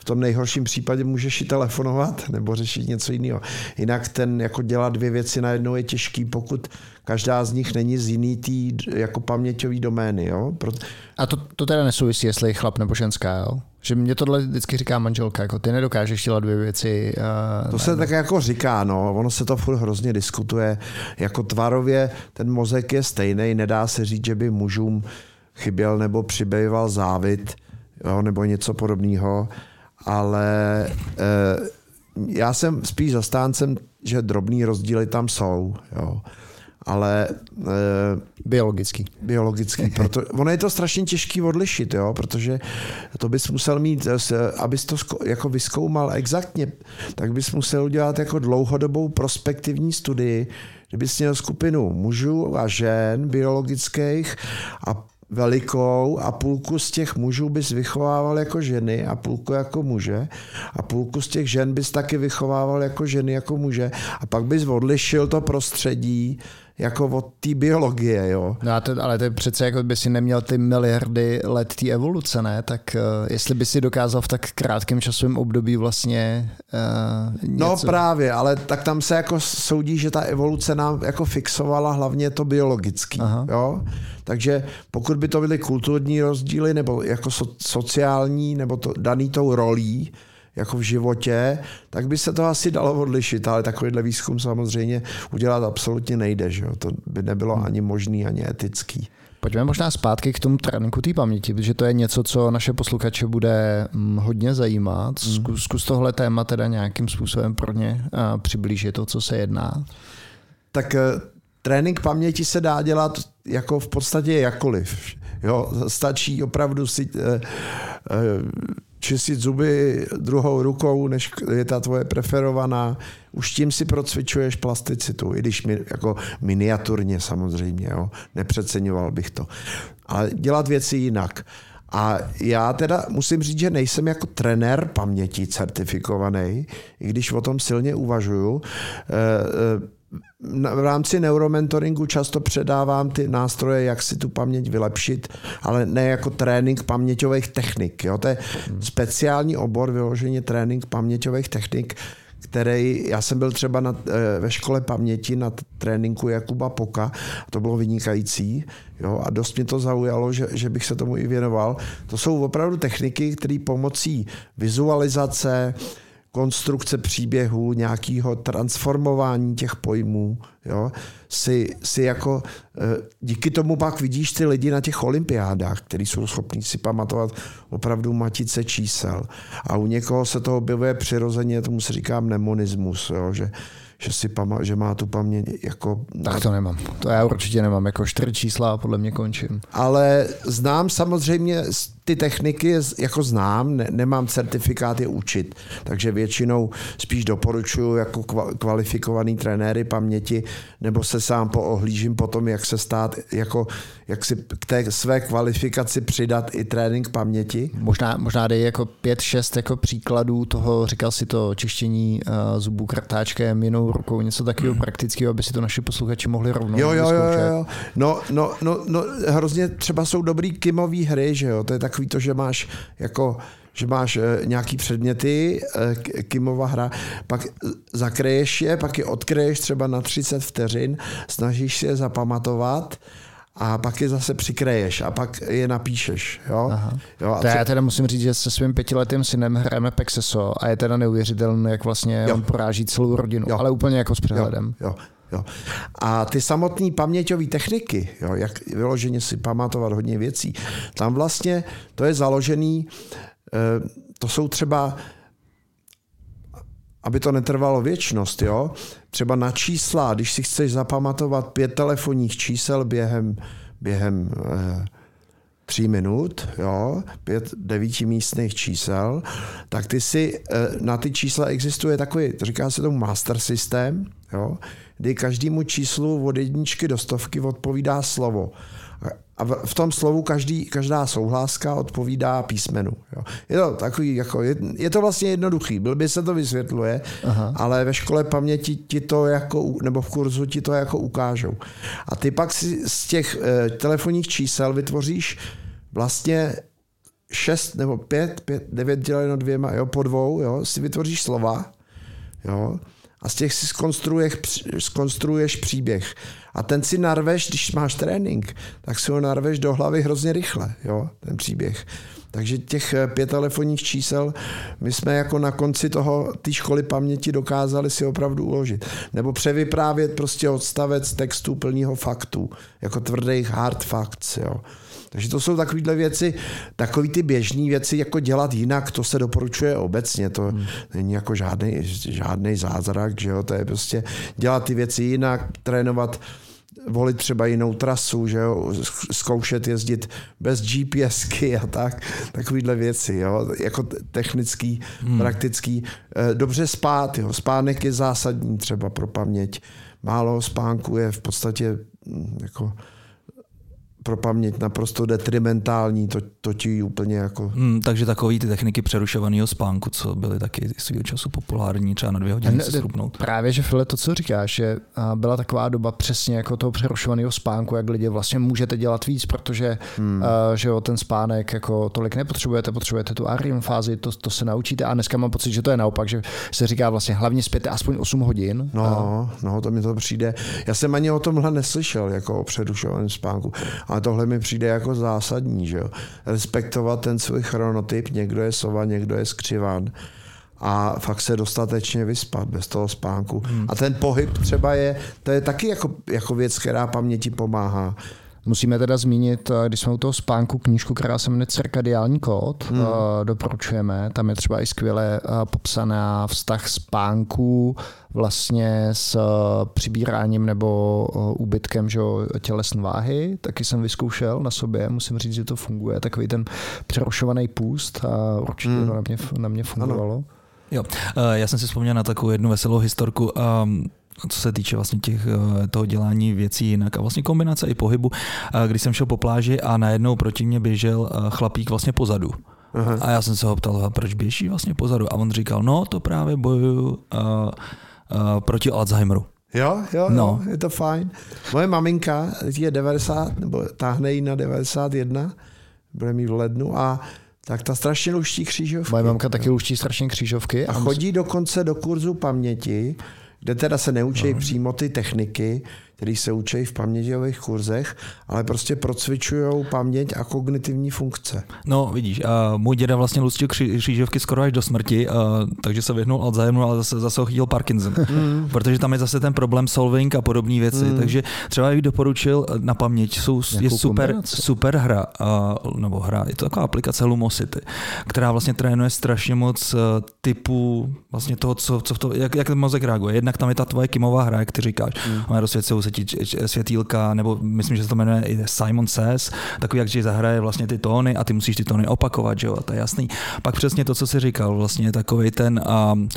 v tom nejhorším případě můžeš i telefonovat nebo řešit něco jiného. Jinak ten jako dělat dvě věci najednou je těžký, pokud každá z nich není z jiný tý jako paměťový domény. Jo? Proto... A to, to teda nesouvisí, jestli je chlap nebo ženská, jo? Že mě tohle vždycky říká manželka, jako ty nedokážeš dělat dvě věci. Uh, to ne, se tak jako říká, no, ono se to furt hrozně diskutuje. Jako tvarově ten mozek je stejný, nedá se říct, že by mužům chyběl nebo přibýval závit, jo, nebo něco podobného ale eh, já jsem spíš zastáncem, že drobný rozdíly tam jsou, jo. Ale... Eh, biologický. Biologický. [LAUGHS] Proto, ono je to strašně těžký odlišit, jo, protože to bys musel mít, eh, abys to jako vyskoumal exaktně, tak bys musel udělat jako dlouhodobou prospektivní studii, kdybys měl skupinu mužů a žen biologických a velikou a půlku z těch mužů bys vychovával jako ženy a půlku jako muže a půlku z těch žen bys taky vychovával jako ženy jako muže a pak bys odlišil to prostředí jako od té biologie, jo. No a to, ale to je přece jako by si neměl ty miliardy let té evoluce, ne? Tak uh, jestli by si dokázal v tak krátkém časovém období vlastně uh, něco... No právě, ale tak tam se jako soudí, že ta evoluce nám jako fixovala hlavně to biologický, Aha. jo. Takže pokud by to byly kulturní rozdíly nebo jako so, sociální nebo to daný tou rolí, jako v životě, tak by se to asi dalo odlišit, ale takovýhle výzkum samozřejmě udělat absolutně nejde. Že To by nebylo hmm. ani možný, ani etický. Pojďme možná zpátky k tomu tréninku té paměti, protože to je něco, co naše posluchače bude mm, hodně zajímat. Hmm. Zkus, zkus tohle téma teda nějakým způsobem pro ně přiblížit to, co se jedná. Tak eh, trénink paměti se dá dělat jako v podstatě jakoliv. Jo, stačí opravdu si eh, eh, čistit zuby druhou rukou, než je ta tvoje preferovaná. Už tím si procvičuješ plasticitu, i když mi, jako miniaturně samozřejmě, jo. nepřeceňoval bych to. Ale dělat věci jinak. A já teda musím říct, že nejsem jako trenér paměti certifikovaný, i když o tom silně uvažuju. E, e, v rámci neuromentoringu často předávám ty nástroje, jak si tu paměť vylepšit, ale ne jako trénink paměťových technik. Jo? To je speciální obor, vyloženě trénink paměťových technik, který, já jsem byl třeba na, eh, ve škole paměti na tréninku Jakuba Poka, to bylo vynikající jo, a dost mě to zaujalo, že, že bych se tomu i věnoval. To jsou opravdu techniky, které pomocí vizualizace, konstrukce příběhu, nějakého transformování těch pojmů, jo, si, si jako eh, díky tomu pak vidíš ty lidi na těch olympiádách, kteří jsou schopní si pamatovat opravdu matice čísel. A u někoho se to objevuje přirozeně, tomu se říká mnemonismus, jo, že že, si pama- že má tu paměť jako... Tak to nemám. To já určitě nemám. Jako čtyři čísla a podle mě končím. Ale znám samozřejmě ty techniky, jako znám, ne, nemám certifikát je učit, takže většinou spíš doporučuji jako kvalifikovaný trenéry paměti, nebo se sám poohlížím po tom, jak se stát, jako, jak si k té své kvalifikaci přidat i trénink paměti. Možná, možná dej jako pět, šest jako příkladů toho, říkal si to čištění uh, zubů krtáčkem, jinou rukou, něco takového praktického, aby si to naši posluchači mohli rovnou jo, jo, jo, jo. No, no, no, no, hrozně třeba jsou dobrý kimový hry, že jo, to je tak takový to, že máš jako že máš eh, nějaký předměty, eh, Kimova hra, pak zakreješ je, pak je odkreješ třeba na 30 vteřin, snažíš si je zapamatovat a pak je zase přikreješ a pak je napíšeš. Jo? Aha. Jo, a to já teda musím říct, že se svým pětiletým synem hrajeme Pexeso a je teda neuvěřitelné, jak vlastně jo. on poráží celou rodinu, jo. ale úplně jako s přehledem. Jo. Jo. Jo. A ty samotné paměťové techniky, jo, jak vyloženě si pamatovat hodně věcí, tam vlastně to je založený, eh, to jsou třeba aby to netrvalo věčnost, jo? třeba na čísla, když si chceš zapamatovat pět telefonních čísel během, během eh, tří minut, jo, pět devítimístných čísel, tak ty si, eh, na ty čísla existuje takový, říká se tomu master systém, jo, kdy každému číslu od jedničky do stovky odpovídá slovo. A v tom slovu každý, každá souhláska odpovídá písmenu. Jo. Je to takový, jako, je, je, to vlastně jednoduchý, byl by se to vysvětluje, Aha. ale ve škole paměti ti to jako, nebo v kurzu ti to jako ukážou. A ty pak si z těch e, telefonních čísel vytvoříš vlastně šest nebo pět, pět devět děleno dvěma, jo, po dvou, jo, si vytvoříš slova, jo, a z těch si skonstruuješ, skonstruuješ příběh. A ten si narveš, když máš trénink, tak si ho narveš do hlavy hrozně rychle, jo, ten příběh. Takže těch eh, pět telefonních čísel my jsme jako na konci toho té školy paměti dokázali si opravdu uložit. Nebo převyprávět prostě odstavec textu plného faktů, jako tvrdých hard facts. Jo. Takže to jsou takovéhle věci, takové ty běžné věci, jako dělat jinak, to se doporučuje obecně, to hmm. není jako žádný, žádný zázrak, že jo, to je prostě dělat ty věci jinak, trénovat volit třeba jinou trasu, že jo, zkoušet jezdit bez GPSky a tak, takovýhle věci, jo, jako technický, hmm. praktický. Eh, dobře spát, jo, spánek je zásadní třeba pro paměť. Málo spánku je v podstatě hm, jako pro paměť naprosto detrimentální, to, to ti úplně jako... Hmm, takže takový ty techniky přerušovaného spánku, co byly taky svého času populární, třeba na dvě hodiny se srupnout. Právě, že File, to, co říkáš, že byla taková doba přesně jako toho přerušovaného spánku, jak lidi vlastně můžete dělat víc, protože hmm. uh, že jo, ten spánek jako tolik nepotřebujete, potřebujete tu REM fázi, to, to se naučíte a dneska mám pocit, že to je naopak, že se říká vlastně hlavně spěte aspoň 8 hodin. No, a... no, to mi to přijde. Já jsem ani o tomhle neslyšel, jako o přerušovaném spánku. A ale tohle mi přijde jako zásadní, že jo. Respektovat ten svůj chronotyp, někdo je sova, někdo je skřivan a fakt se dostatečně vyspat bez toho spánku. Hmm. A ten pohyb třeba je, to je taky jako, jako věc, která paměti pomáhá. Musíme teda zmínit, eh, když jsme u toho spánku, knížku, která se jmenuje Cirkadiální kód, hmm. Eh, doporučujeme. Tam je třeba i skvěle eh, popsaná vztah spánku vlastně s přibíráním nebo úbytkem že, tělesné váhy. Taky jsem vyzkoušel na sobě, musím říct, že to funguje. Takový ten přerušovaný půst a určitě hmm. to na mě, na mě fungovalo. Ano. Jo, já jsem si vzpomněl na takovou jednu veselou historku. Um, co se týče vlastně těch, eh, toho dělání věcí jinak a vlastně kombinace i pohybu, když jsem šel po pláži a najednou proti mě běžel eh, chlapík vlastně pozadu. Aha. A já jsem se ho ptal, proč běží vlastně pozadu. A on říkal, no to právě bojuju uh, uh, proti Alzheimeru. Jo, jo, no. jo, je to fajn. Moje maminka je 90, nebo táhne jí na 91, bude mít v lednu a tak ta strašně luští křížovky. Moje mamka taky luští strašně křížovky. A, a chodí dokonce do kurzu paměti kde teda se neučí no. přímo ty techniky, který se učí v paměťových kurzech, ale prostě procvičují paměť a kognitivní funkce. No, vidíš, a můj děda vlastně lustil křížovky skoro až do smrti, a, takže se vyhnul Alzheimeru, ale zase, zase ho chytil Parkinson. [LAUGHS] Mm. Protože tam je zase ten problém solving a podobné věci. Mm. Takže třeba bych doporučil na paměť, jsou, je super, super hra, a, nebo hra, je to taková aplikace Lumosity, která vlastně trénuje strašně moc e, typu vlastně toho, co, co v to, jak, jak ten mozek reaguje. Jednak tam je ta tvoje kimová hra, jak ty říkáš. Mm. Má se ti světýlka, nebo myslím, že se to jmenuje i Simon Says, takový, jak zahraje vlastně ty tóny a ty musíš ty tóny opakovat, že jo, to je jasný. Pak přesně to, co jsi říkal, vlastně takový ten um,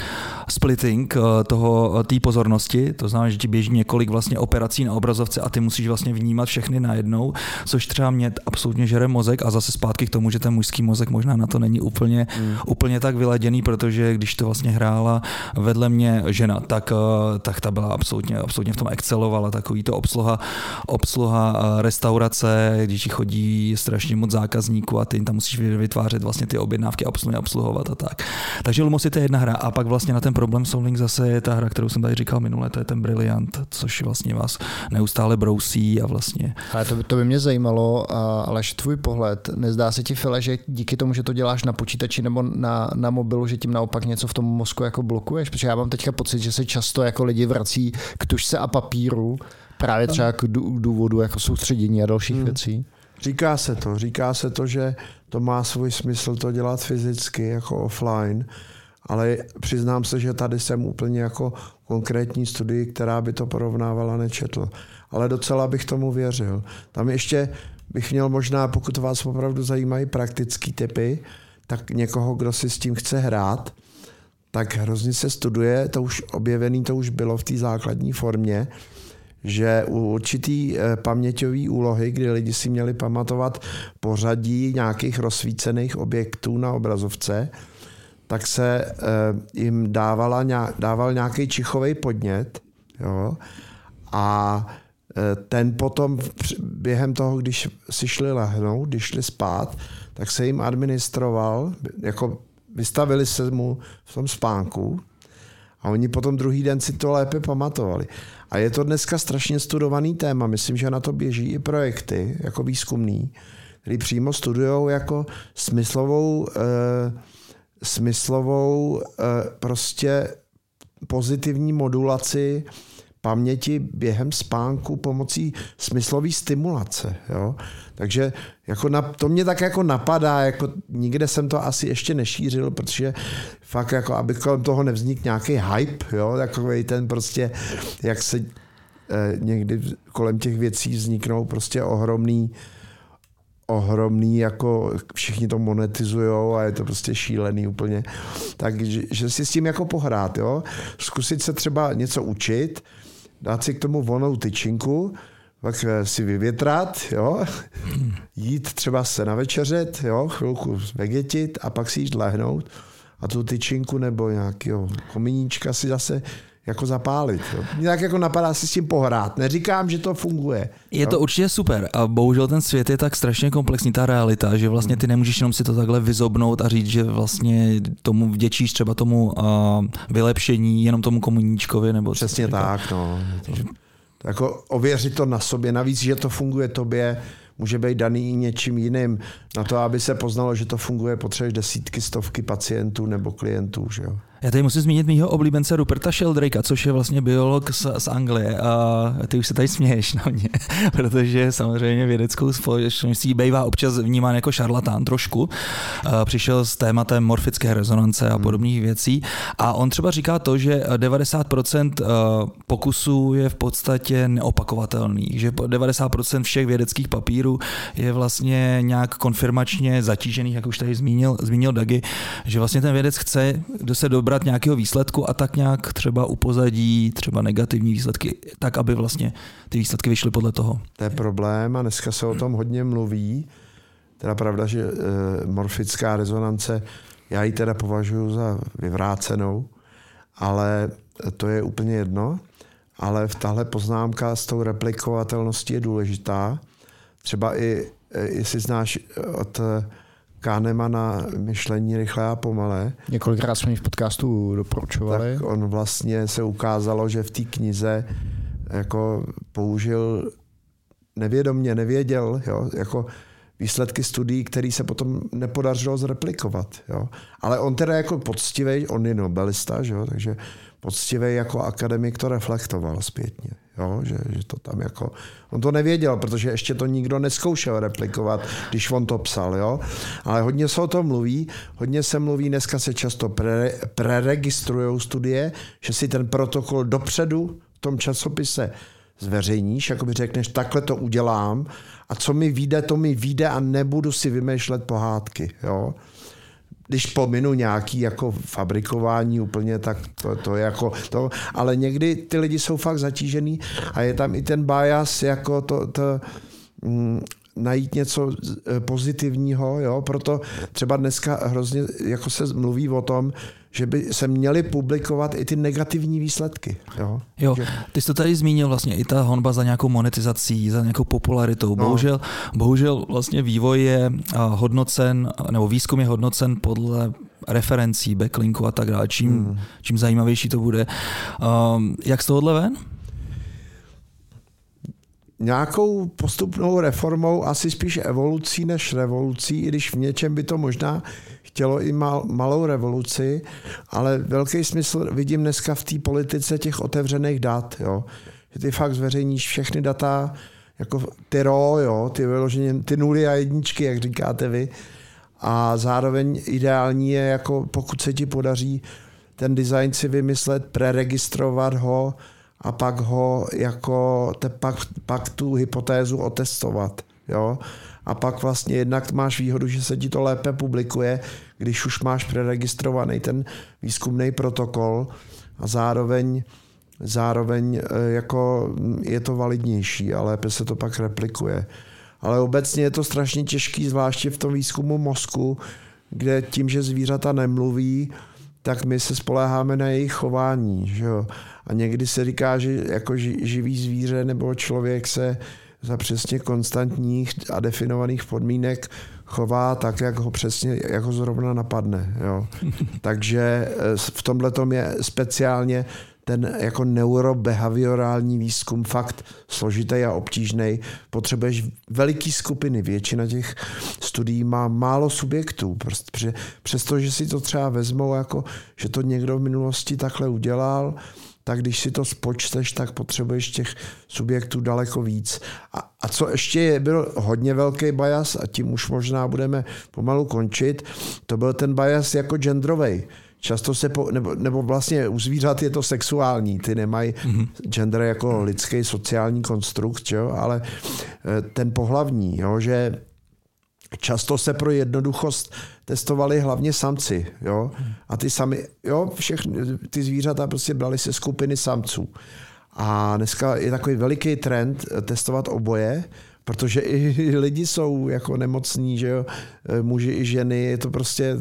splitting uh, toho, té pozornosti, to znamená, že ti běží několik vlastně operací na obrazovce a ty musíš vlastně vnímat všechny najednou, což třeba mě absolutně žere mozek a zase zpátky k tomu, že ten mužský mozek možná na to není úplně, mm. úplně tak vyladěný, protože když to vlastně hrála vedle mě žena, tak, uh, tak ta byla absolutně, absolutně v tom excelovala, takový to obsluha, obsluha eh, restaurace, když chodí strašně moc zákazníků a ty tam musíš vytvářet vlastně ty objednávky a obsluhy obsluhovat a tak. Takže Lumos je jedna hra a pak vlastně na ten problém solving zase je ta hra, kterou jsem tady říkal minule, to je ten Brilliant, což vlastně vás neustále brousí a vlastně. Ale to, to by mě zajímalo, ale tvůj pohled, nezdá se ti, File, že díky tomu, že to děláš na počítači nebo na, na mobilu, že tím naopak něco v tom mozku jako blokuješ? Protože já mám teďka pocit, že se často jako lidi vrací k tušce a papíru Právě třeba k důvodu jako soustředění a dalších hmm. věcí. Říká se to, říká se to, že to má svůj smysl to dělat fyzicky, jako offline, ale přiznám se, že tady jsem úplně jako konkrétní studii, která by to porovnávala, nečetl. Ale docela bych tomu věřil. Tam ještě bych měl možná, pokud vás opravdu zajímají praktické typy, tak někoho, kdo si s tím chce hrát, tak hrozně se studuje, to už objevený, to už bylo v té základní formě, že u určitý eh, paměťové úlohy, kdy lidi si měli pamatovat pořadí nějakých rozsvícených objektů na obrazovce, tak se eh, jim dávala, dával nějaký čichový podnět jo, a eh, ten potom během toho, když si šli lehnout, když šli spát, tak se jim administroval, jako vystavili se mu v tom spánku a oni potom druhý den si to lépe pamatovali. A je to dneska strašně studovaný téma. Myslím, že na to běží i projekty jako výzkumný, který přímo studují jako smyslovou, eh, smyslovou eh, prostě pozitivní modulaci paměti během spánku pomocí smyslové stimulace. Jo? Takže jako na, to mě tak jako napadá, jako nikde jsem to asi ještě nešířil, protože fakt jako, aby kolem toho nevznikl nějaký hype, jo? takový ten prostě, jak se eh, někdy kolem těch věcí vzniknou prostě ohromný ohromný, jako všichni to monetizují a je to prostě šílený úplně. Takže že si s tím jako pohrát, jo? Zkusit se třeba něco učit, dát si k tomu volnou tyčinku, pak eh, si vyvětrat, jo, jít třeba se navečeřet, jo, chvilku vegetit a pak si jít lehnout. A tu tyčinku nebo nějakého kominíčka si zase jako zapálit. Jo. Tak jako napadá si s tím pohrát. Neříkám, že to funguje. Je jo. to určitě super a bohužel ten svět je tak strašně komplexní, ta realita, že vlastně ty nemůžeš jenom si to takhle vyzobnout a říct, že vlastně tomu vděčíš třeba tomu uh, vylepšení, jenom tomu komuníčkovi. Nebo Přesně tak, no. To, jako ověřit to na sobě, navíc, že to funguje tobě, může být daný i něčím jiným. Na to, aby se poznalo, že to funguje, potřebuješ desítky, stovky pacientů nebo klientů. Že jo? Já tady musím zmínit mýho oblíbence Ruperta Sheldrake'a, což je vlastně biolog z, z Anglie a ty už se tady směješ na mě, [LAUGHS] protože samozřejmě vědeckou společností bývá občas vnímán jako šarlatán trošku. Přišel s tématem morfické rezonance a hmm. podobných věcí a on třeba říká to, že 90% pokusů je v podstatě neopakovatelný, že 90% všech vědeckých papírů je vlastně nějak konfirmačně zatížených, jak už tady zmínil, zmínil Dagi, že vlastně ten vědec chce, kdo se do dobrat nějakého výsledku a tak nějak třeba upozadí třeba negativní výsledky, tak aby vlastně ty výsledky vyšly podle toho. To je problém a dneska se o tom hodně mluví. Teda pravda, že e, morfická rezonance, já ji teda považuji za vyvrácenou, ale to je úplně jedno. Ale v tahle poznámka s tou replikovatelností je důležitá. Třeba i, e, jestli znáš od Kahnemana myšlení rychlé a pomalé. Několikrát jsme ji v podcastu doporučovali. Tak on vlastně se ukázalo, že v té knize jako použil nevědomně, nevěděl, jo, jako výsledky studií, které se potom nepodařilo zreplikovat. Jo. Ale on teda jako poctivý, on je nobelista, že jo, takže poctivý jako akademik to reflektoval zpětně. Jo, že, že to tam jako, on to nevěděl, protože ještě to nikdo neskoušel replikovat, když on to psal, jo. Ale hodně se o tom mluví, hodně se mluví, dneska se často pre, preregistrují studie, že si ten protokol dopředu v tom časopise zveřejníš, jako by řekneš, takhle to udělám a co mi vyjde, to mi vyjde a nebudu si vymýšlet pohádky, jo když pominu nějaký jako fabrikování úplně, tak to, to je jako to, ale někdy ty lidi jsou fakt zatížený a je tam i ten bias jako to, to mm, najít něco e, pozitivního, jo, proto třeba dneska hrozně jako se mluví o tom, že by se měly publikovat i ty negativní výsledky. Jo, jo ty jsi to tady zmínil vlastně i ta honba za nějakou monetizací, za nějakou popularitou. No. Bohužel, bohužel vlastně vývoj je hodnocen, nebo výzkum je hodnocen podle referencí, backlinku a tak dále. Čím, hmm. čím zajímavější to bude. Um, jak z tohohle ven? Nějakou postupnou reformou, asi spíš evolucí než revolucí, i když v něčem by to možná chtělo i mal, malou revoluci, ale velký smysl vidím dneska v té politice těch otevřených dat, jo. Že ty fakt zveřejníš všechny data, jako ty RO, jo, ty vyloženě, ty nuly a jedničky, jak říkáte vy. A zároveň ideální je, jako pokud se ti podaří ten design si vymyslet, preregistrovat ho, a pak ho jako, te, pak, pak tu hypotézu otestovat. Jo? a pak vlastně jednak máš výhodu, že se ti to lépe publikuje, když už máš preregistrovaný ten výzkumný protokol a zároveň zároveň eh, jako je to validnější a lépe se to pak replikuje. Ale obecně je to strašně těžký, zvláště v tom výzkumu mozku, kde tím, že zvířata nemluví, tak my se spoléháme na jejich chování. Že jo? A někdy se říká, že jako živý zvíře nebo člověk se za přesně konstantních a definovaných podmínek chová tak, jak ho přesně, jak ho zrovna napadne. Jo. [LAUGHS] Takže eh, v tomhle je speciálně ten jako neurobehaviorální výzkum fakt složitý a obtížný. Potřebuješ veliký skupiny. Většina těch studií má málo subjektů. Prostě, přestože si to třeba vezmou, jako, že to někdo v minulosti takhle udělal, tak když si to spočteš, tak potřebuješ těch subjektů daleko víc. A, a co ještě je, byl hodně velký bias, a tím už možná budeme pomalu končit, to byl ten bias jako genderový. Často se, po, nebo, nebo vlastně u zvířat je to sexuální, ty nemají mm-hmm. gender jako lidský sociální konstrukt, jo? ale eh, ten pohlavní, jo? že často se pro jednoduchost testovali hlavně samci, jo, a ty sami, jo, všechny ty zvířata prostě brali se skupiny samců. A dneska je takový veliký trend testovat oboje, protože i [LAUGHS] lidi jsou jako nemocní, že jo, muži i ženy, je to prostě,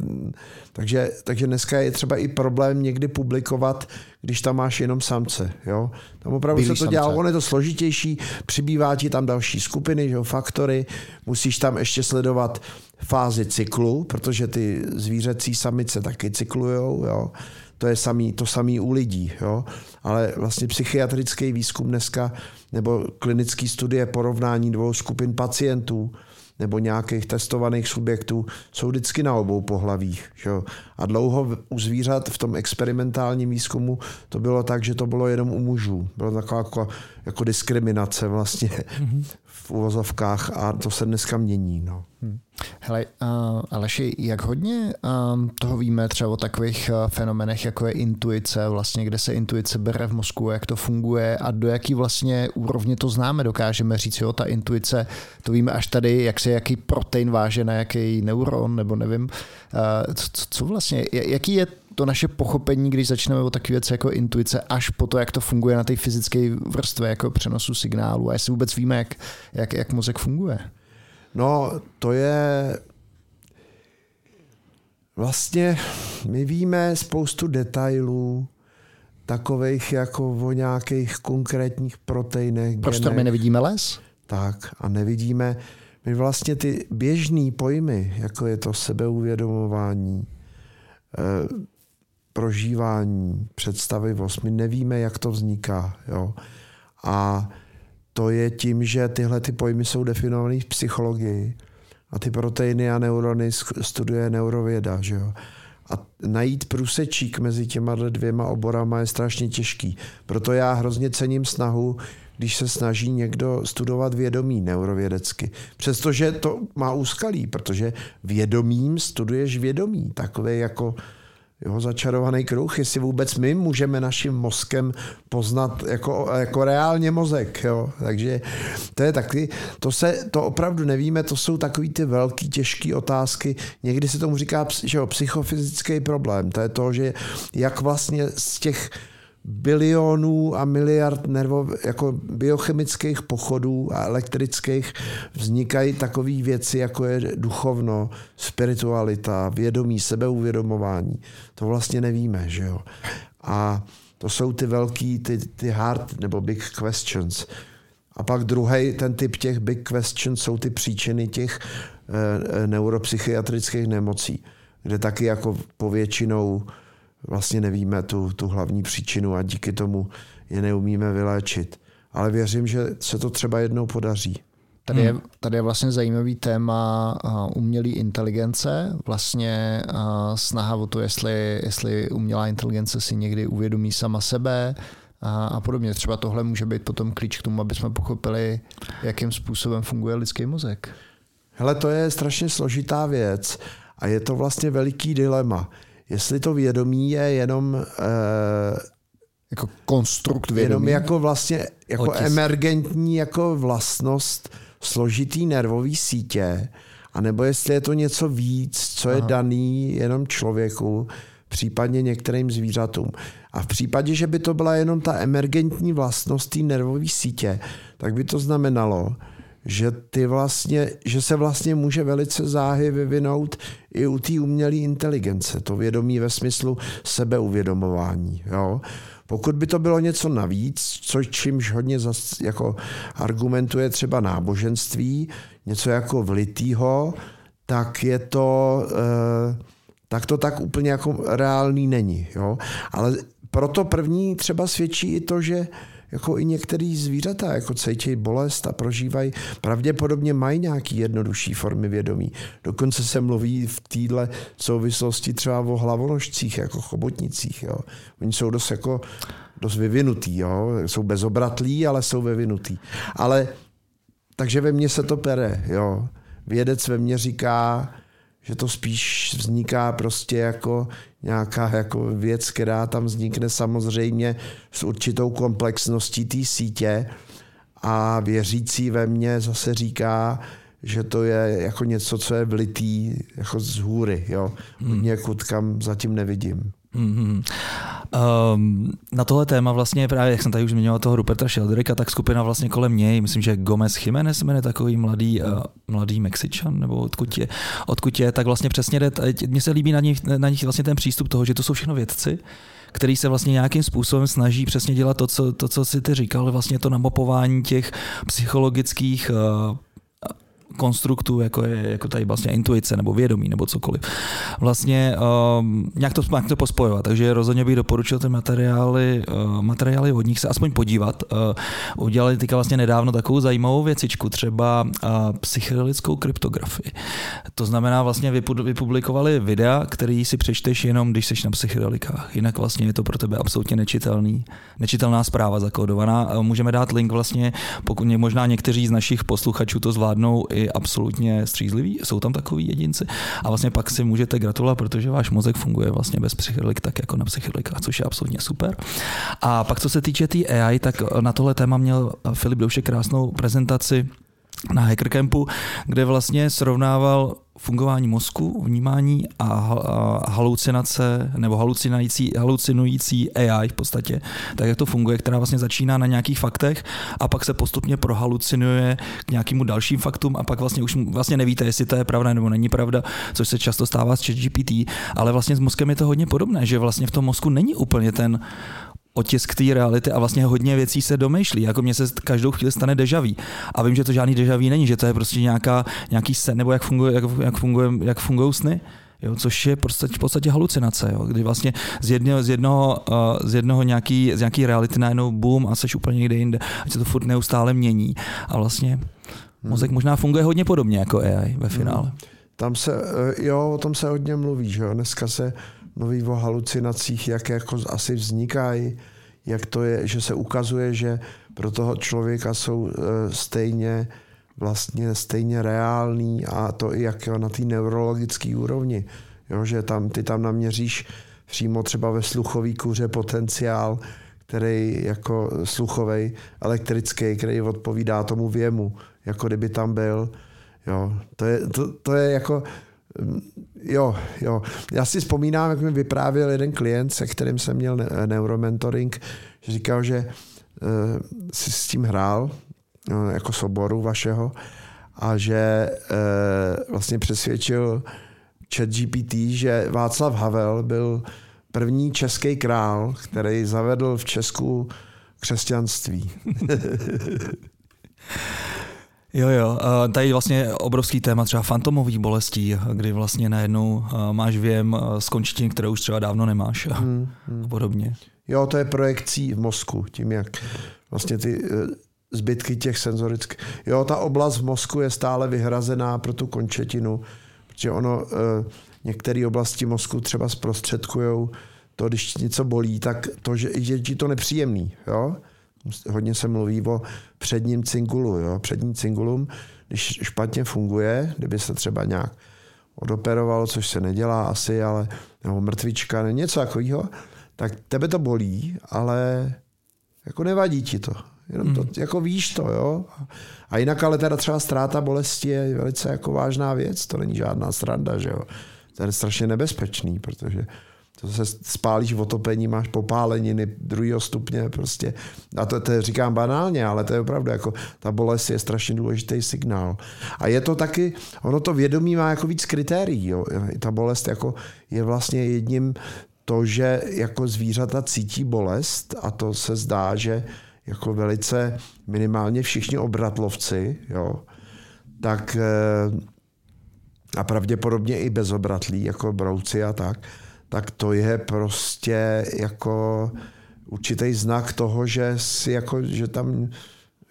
takže, takže dneska je třeba i problém někdy publikovat, když tam máš jenom samce, jo. Tam opravdu Bílý se to dělá, ono je to složitější, přibývá ti tam další skupiny, že jo, faktory, musíš tam ještě sledovat fázi cyklu, protože ty zvířecí samice taky cyklujou, jo to je samý, to samý u lidí. Jo? Ale vlastně psychiatrický výzkum dneska nebo klinický studie porovnání dvou skupin pacientů nebo nějakých testovaných subjektů jsou vždycky na obou pohlavích. Že? A dlouho u zvířat v tom experimentálním výzkumu to bylo tak, že to bylo jenom u mužů. Bylo taková jako, jako diskriminace vlastně mm-hmm. V uvozovkách a to se dneska mění. No. Hmm. Hele, uh, Aleši, jak hodně um, toho víme třeba o takových uh, fenomenech, jako je intuice, vlastně, kde se intuice bere v mozku, jak to funguje a do jaký vlastně úrovně to známe, dokážeme říct, jo, ta intuice, to víme až tady, jak se jaký protein váže na jaký neuron, nebo nevím, uh, co, co vlastně, jaký je to naše pochopení, když začneme o takové věci jako intuice, až po to, jak to funguje na té fyzické vrstvě jako přenosu signálu a jestli vůbec víme, jak, jak, jak mozek funguje. No, to je vlastně, my víme spoustu detailů, takových jako o nějakých konkrétních proteinech. Proč my nevidíme les? Tak a nevidíme, my vlastně ty běžné pojmy, jako je to sebeuvědomování, eh, prožívání, představivost, my nevíme, jak to vzniká. Jo? A to je tím, že tyhle ty pojmy jsou definované v psychologii a ty proteiny a neurony studuje neurověda. Že jo? A najít průsečík mezi těma dvěma oborama je strašně těžký. Proto já hrozně cením snahu, když se snaží někdo studovat vědomí neurovědecky. Přestože to má úskalí, protože vědomím studuješ vědomí. Takové jako jo, začarovaný kruh, jestli vůbec my můžeme naším mozkem poznat jako, jako reálně mozek. Jo. Takže to je taky, to se, to opravdu nevíme, to jsou takový ty velký, těžké otázky. Někdy se tomu říká že jo, psychofyzický problém. To je to, že jak vlastně z těch bilionů a miliard nervo, jako biochemických pochodů a elektrických vznikají takové věci, jako je duchovno, spiritualita, vědomí, sebeuvědomování. To vlastně nevíme, že jo. A to jsou ty velký, ty, ty hard nebo big questions. A pak druhý ten typ těch big questions jsou ty příčiny těch e, neuropsychiatrických nemocí, kde taky jako povětšinou vlastně nevíme tu, tu hlavní příčinu a díky tomu je neumíme vyléčit. Ale věřím, že se to třeba jednou podaří. Tady je, hmm. tady je vlastně zajímavý téma umělé inteligence, vlastně snaha o to, jestli, jestli umělá inteligence si někdy uvědomí sama sebe a, a podobně. Třeba tohle může být potom klíč k tomu, aby jsme pochopili, jakým způsobem funguje lidský mozek. Hele, to je strašně složitá věc a je to vlastně veliký dilema jestli to vědomí je jenom uh, jako konstrukt vědomí. Jenom jako vlastně jako Otisk. emergentní jako vlastnost složitý nervový sítě, anebo jestli je to něco víc, co je Aha. daný jenom člověku, případně některým zvířatům. A v případě, že by to byla jenom ta emergentní vlastnost té nervové sítě, tak by to znamenalo, že, ty vlastně, že se vlastně může velice záhy vyvinout i u té umělé inteligence, to vědomí ve smyslu sebeuvědomování. Jo? Pokud by to bylo něco navíc, což čímž hodně zas, jako argumentuje třeba náboženství, něco jako vlitýho, tak je to, eh, tak to tak úplně jako reálný není. Jo? Ale proto první třeba svědčí i to, že jako i některé zvířata jako cítí bolest a prožívají, pravděpodobně mají nějaký jednodušší formy vědomí. Dokonce se mluví v téhle souvislosti třeba o hlavonožcích, jako chobotnicích. Jo. Oni jsou dost jako dost vyvinutý, jo. jsou bezobratlí, ale jsou vyvinutý. Ale takže ve mně se to pere. Jo. Vědec ve mně říká, že to spíš vzniká prostě jako nějaká jako věc, která tam vznikne samozřejmě s určitou komplexností té sítě a věřící ve mně zase říká, že to je jako něco, co je vlitý jako z hůry, jo. Hmm. Někud, kam zatím nevidím. Mm-hmm. Um, na tohle téma vlastně právě, jak jsem tady už zmiňoval toho Ruperta Shelderika, tak skupina vlastně kolem něj, myslím, že Gomez Jiménez jmenuje takový mladý, uh, mladý Mexičan, nebo odkud je, odkud je, tak vlastně přesně jde, mně se líbí na nich, na nich vlastně ten přístup toho, že to jsou všechno vědci, který se vlastně nějakým způsobem snaží přesně dělat to, co, to, co si ty říkal, vlastně to namapování těch psychologických uh, konstruktů, jako je jako tady vlastně intuice nebo vědomí nebo cokoliv. Vlastně um, nějak, to, nějak to pospojovat, takže rozhodně bych doporučil ty materiály, uh, materiály od nich se aspoň podívat. Uh, udělali teďka vlastně nedávno takovou zajímavou věcičku, třeba uh, psychedelickou kryptografii. To znamená vlastně vypublikovali videa, který si přečteš jenom, když jsi na psychedelikách. Jinak vlastně je to pro tebe absolutně nečitelný, nečitelná zpráva zakódovaná. Můžeme dát link vlastně, pokud možná někteří z našich posluchačů to zvládnou i absolutně střízliví, jsou tam takový jedinci a vlastně pak si můžete gratulovat, protože váš mozek funguje vlastně bez psychedelik tak jako na psychedelikách, což je absolutně super. A pak co se týče té tý AI, tak na tohle téma měl Filip Doušek krásnou prezentaci na Hackercampu, kde vlastně srovnával fungování mozku, vnímání a halucinace nebo halucinující, halucinující AI v podstatě, tak jak to funguje, která vlastně začíná na nějakých faktech a pak se postupně prohalucinuje k nějakému dalším faktům a pak vlastně už vlastně nevíte, jestli to je pravda nebo není pravda, což se často stává s ChatGPT, ale vlastně s mozkem je to hodně podobné, že vlastně v tom mozku není úplně ten otisk té reality a vlastně hodně věcí se domýšlí. Jako mně se každou chvíli stane dejaví. A vím, že to žádný dejaví není, že to je prostě nějaká, nějaký sen, nebo jak, funguje, jak, jak, funguje, jak fungují sny. Jo, což je prostě v podstatě halucinace, jo, kdy vlastně z jednoho, z jednoho, uh, z jednoho nějaký, z nějaký reality najednou boom a seš úplně někde jinde, ať se to furt neustále mění. A vlastně hmm. mozek možná funguje hodně podobně jako AI ve finále. Hmm. Tam se, eh, jo, o tom se hodně mluví, že jo. Dneska se mluví o halucinacích, jak jako asi vznikají, jak to je, že se ukazuje, že pro toho člověka jsou e, stejně vlastně stejně reální a to i jak na té neurologické úrovni. Jo, že tam, ty tam naměříš přímo třeba ve sluchový kůře potenciál, který jako sluchový elektrický, který odpovídá tomu věmu, jako kdyby tam byl. Jo, to, je, to, to je jako Jo, jo. Já si vzpomínám, jak mi vyprávěl jeden klient, se kterým jsem měl neuromentoring, že říkal, že uh, si s tím hrál, uh, jako soboru vašeho, a že uh, vlastně přesvědčil chat GPT, že Václav Havel byl první český král, který zavedl v Česku křesťanství. [LAUGHS] Jo, jo. Tady vlastně obrovský téma třeba fantomových bolestí, kdy vlastně najednou máš věm z končetin, které už třeba dávno nemáš hmm, hmm. a podobně. Jo, to je projekcí v mozku, tím jak vlastně ty e, zbytky těch senzorických. Jo, ta oblast v mozku je stále vyhrazená pro tu končetinu, protože ono, e, některé oblasti mozku třeba zprostředkují to, když něco bolí, tak to, že je ti to nepříjemný. Jo? Hodně se mluví o předním cingulu. Jo? Přední cingulum, když špatně funguje, kdyby se třeba nějak odoperovalo, což se nedělá asi, ale nebo mrtvička, ne, něco takového, tak tebe to bolí, ale jako nevadí ti to. Jenom to, jako víš to, jo. A jinak ale teda třeba ztráta bolesti je velice jako vážná věc, to není žádná sranda, že jo. To je strašně nebezpečný, protože to se spálíš v otopení, máš popáleniny druhého stupně prostě. A to, to říkám banálně, ale to je opravdu jako ta bolest je strašně důležitý signál. A je to taky, ono to vědomí má jako víc kritérií. Jo. Ta bolest jako je vlastně jedním to, že jako zvířata cítí bolest a to se zdá, že jako velice minimálně všichni obratlovci, jo, tak eh, a pravděpodobně i bezobratlí, jako brouci a tak, tak to je prostě jako určitý znak toho, že si jako, že tam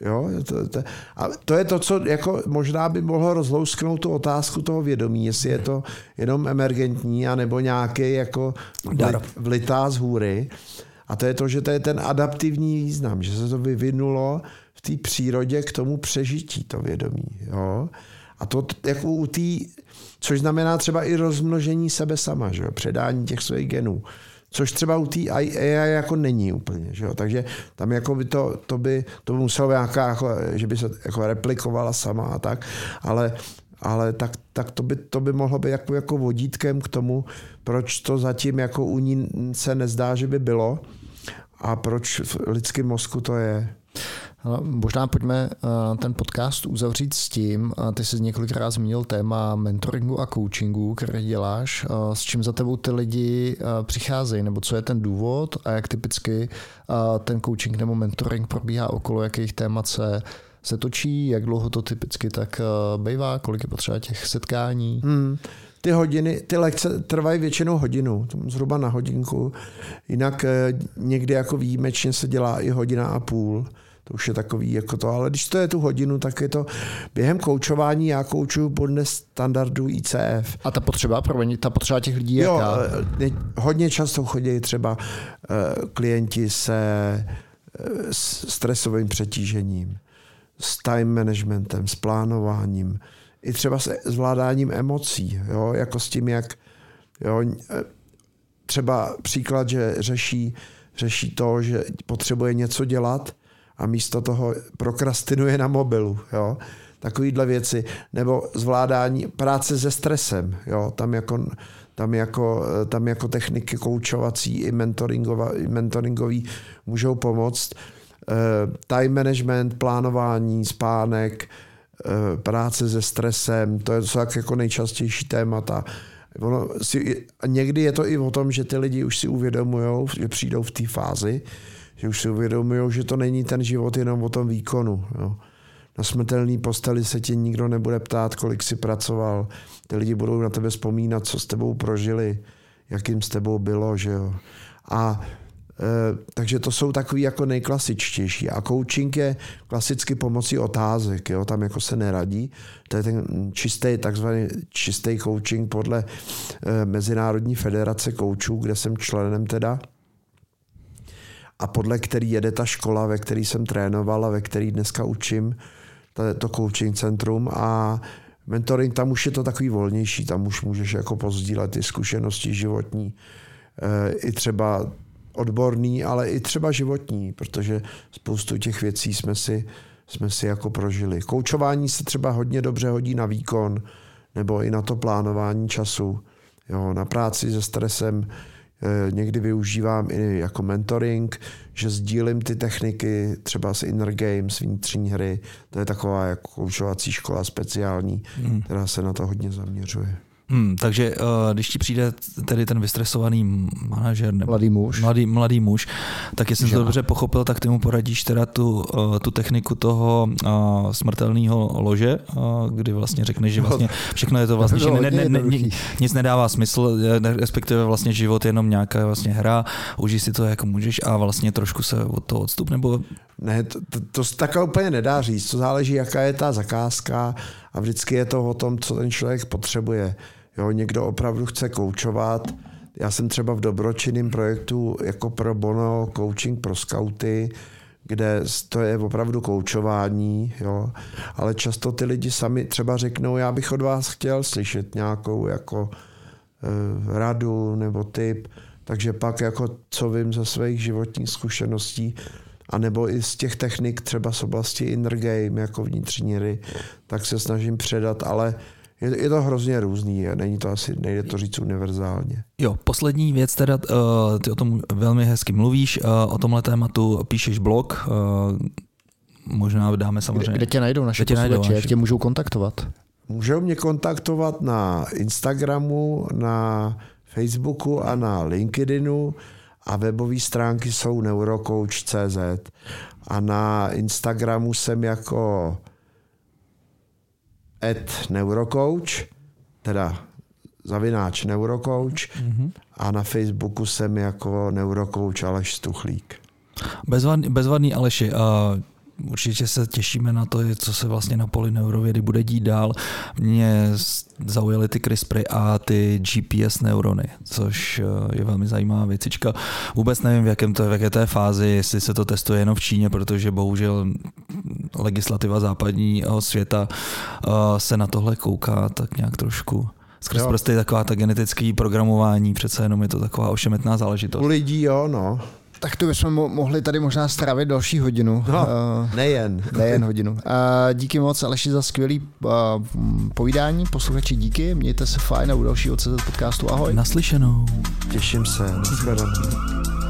Jo, to, to, a to je to, co jako možná by mohlo rozlousknout tu otázku toho vědomí, jestli je to jenom emergentní, anebo nějaký jako vlit, vlitá z hůry. A to je to, že to je ten adaptivní význam, že se to vyvinulo v té přírodě k tomu přežití, to vědomí. Jo? A to jako u té, což znamená třeba i rozmnožení sebe sama, že jo? předání těch svých genů. Což třeba u té AI jako není úplně. Že jo? Takže tam jako by to, to, by, to by muselo nějaká, jako, že by se jako replikovala sama a tak, ale ale tak, tak to, by, to by mohlo být jako, jako vodítkem k tomu, proč to zatím jako u ní se nezdá, že by bylo a proč v lidském mozku to je. No, možná pojďme eh, ten podcast uzavřít s tím, ty jsi několikrát zmínil téma mentoringu a coachingu, který děláš. Eh, s čím za tebou ty lidi eh, přicházejí, nebo co je ten důvod a jak typicky ten coaching nebo mentoring probíhá okolo jakých témat se se točí, jak dlouho to typicky tak bývá, kolik je potřeba těch setkání? Hmm. Ty hodiny, ty lekce trvají většinou hodinu, zhruba na hodinku. Jinak někdy jako výjimečně se dělá i hodina a půl to už je takový jako to, ale když to je tu hodinu, tak je to během koučování, já koučuju podle standardu ICF. A ta potřeba, promiň, ta potřeba těch lidí je jo, eh, hodně často chodí třeba eh, klienti se eh, stresovým přetížením, s time managementem, s plánováním, i třeba s zvládáním emocí, jo, jako s tím, jak jo, třeba příklad, že řeší, řeší to, že potřebuje něco dělat, a místo toho prokrastinuje na mobilu. Jo? Takovýhle věci. Nebo zvládání práce se stresem. Jo? Tam jako tam jako, tam jako techniky koučovací i, i mentoringový můžou pomoct. Eh, time management, plánování, spánek, eh, práce se stresem, to jsou tak jako nejčastější témata. Ono si, někdy je to i o tom, že ty lidi už si uvědomují, že přijdou v té fázi, že už si uvědomují, že to není ten život jenom o tom výkonu. Jo. Na smrtelný posteli se tě nikdo nebude ptát, kolik si pracoval. Ty lidi budou na tebe vzpomínat, co s tebou prožili, jakým s tebou bylo. Že jo. A e, takže to jsou takový jako nejklasičtější. A coaching je klasicky pomocí otázek. Jo. Tam jako se neradí. To je ten čistý, takzvaný čistý coaching podle e, Mezinárodní federace koučů, kde jsem členem teda a podle který jede ta škola, ve který jsem trénoval a ve který dneska učím, to, coaching centrum a mentoring, tam už je to takový volnější, tam už můžeš jako pozdílet ty zkušenosti životní, e, i třeba odborný, ale i třeba životní, protože spoustu těch věcí jsme si, jsme si jako prožili. Koučování se třeba hodně dobře hodí na výkon, nebo i na to plánování času. Jo, na práci se stresem Eh, někdy využívám i jako mentoring, že sdílím ty techniky třeba z Inner Games, vnitřní hry. To je taková jako koučovací škola speciální, hmm. která se na to hodně zaměřuje. Hmm, takže uh, když ti přijde tedy ten vystresovaný manažer nebo mladý muž, mladý, mladý muž tak jestli jsem to dobře pochopil, tak ty mu poradíš teda tu, uh, tu techniku toho uh, smrtelného lože, uh, kdy vlastně řekneš, že vlastně všechno je to vlastně, že ne, ne, ne, ne, nic nedává smysl, respektive vlastně život je jenom nějaká vlastně hra, užij si to, jak můžeš a vlastně trošku se od toho odstup, nebo... Ne, to, to, to se tak úplně nedá říct, to záleží, jaká je ta zakázka a vždycky je to o tom, co ten člověk potřebuje. Jo, někdo opravdu chce koučovat. Já jsem třeba v dobročinném projektu jako pro bono coaching pro skauty, kde to je opravdu koučování, jo. ale často ty lidi sami třeba řeknou, já bych od vás chtěl slyšet nějakou jako e, radu nebo tip, takže pak jako co vím ze svých životních zkušeností, a nebo i z těch technik třeba z oblasti inner game, jako vnitřní hry, tak se snažím předat, ale je, je to hrozně různý, není to asi, nejde to říct univerzálně. Jo, poslední věc teda, uh, ty o tom velmi hezky mluvíš, uh, o tomhle tématu píšeš blog, uh, možná dáme samozřejmě. Kde, kde tě najdou naše kde tě najdou, jak tě můžou kontaktovat? Můžou mě kontaktovat na Instagramu, na Facebooku a na LinkedInu a webové stránky jsou neurocoach.cz a na Instagramu jsem jako at neurocoach, teda zavináč neurocoach mm-hmm. a na Facebooku jsem jako neurocoach Aleš Stuchlík. Bezvadný, bezvadný Aleši, uh určitě se těšíme na to, co se vlastně na poli neurovědy bude dít dál. Mě zaujaly ty CRISPRy a ty GPS neurony, což eh, je velmi zajímavá věcička. Vůbec nevím, v, jakém to, v jaké té fázi, jestli se to testuje jenom v Číně, protože bohužel legislativa západního světa eh, se na tohle kouká tak nějak trošku Skrz jo. prostě taková ta genetické programování, přece jenom je to taková ošemetná záležitost. U lidí jo, no. Tak to bychom mohli tady možná stravit další hodinu. No, uh, nejen. Nejen hodinu. Uh, díky moc Aleši za skvělý uh, povídání. Posluchači díky, mějte se fajn a u dalšího CZ podcastu ahoj. Naslyšenou. Těším se. Naschledanou.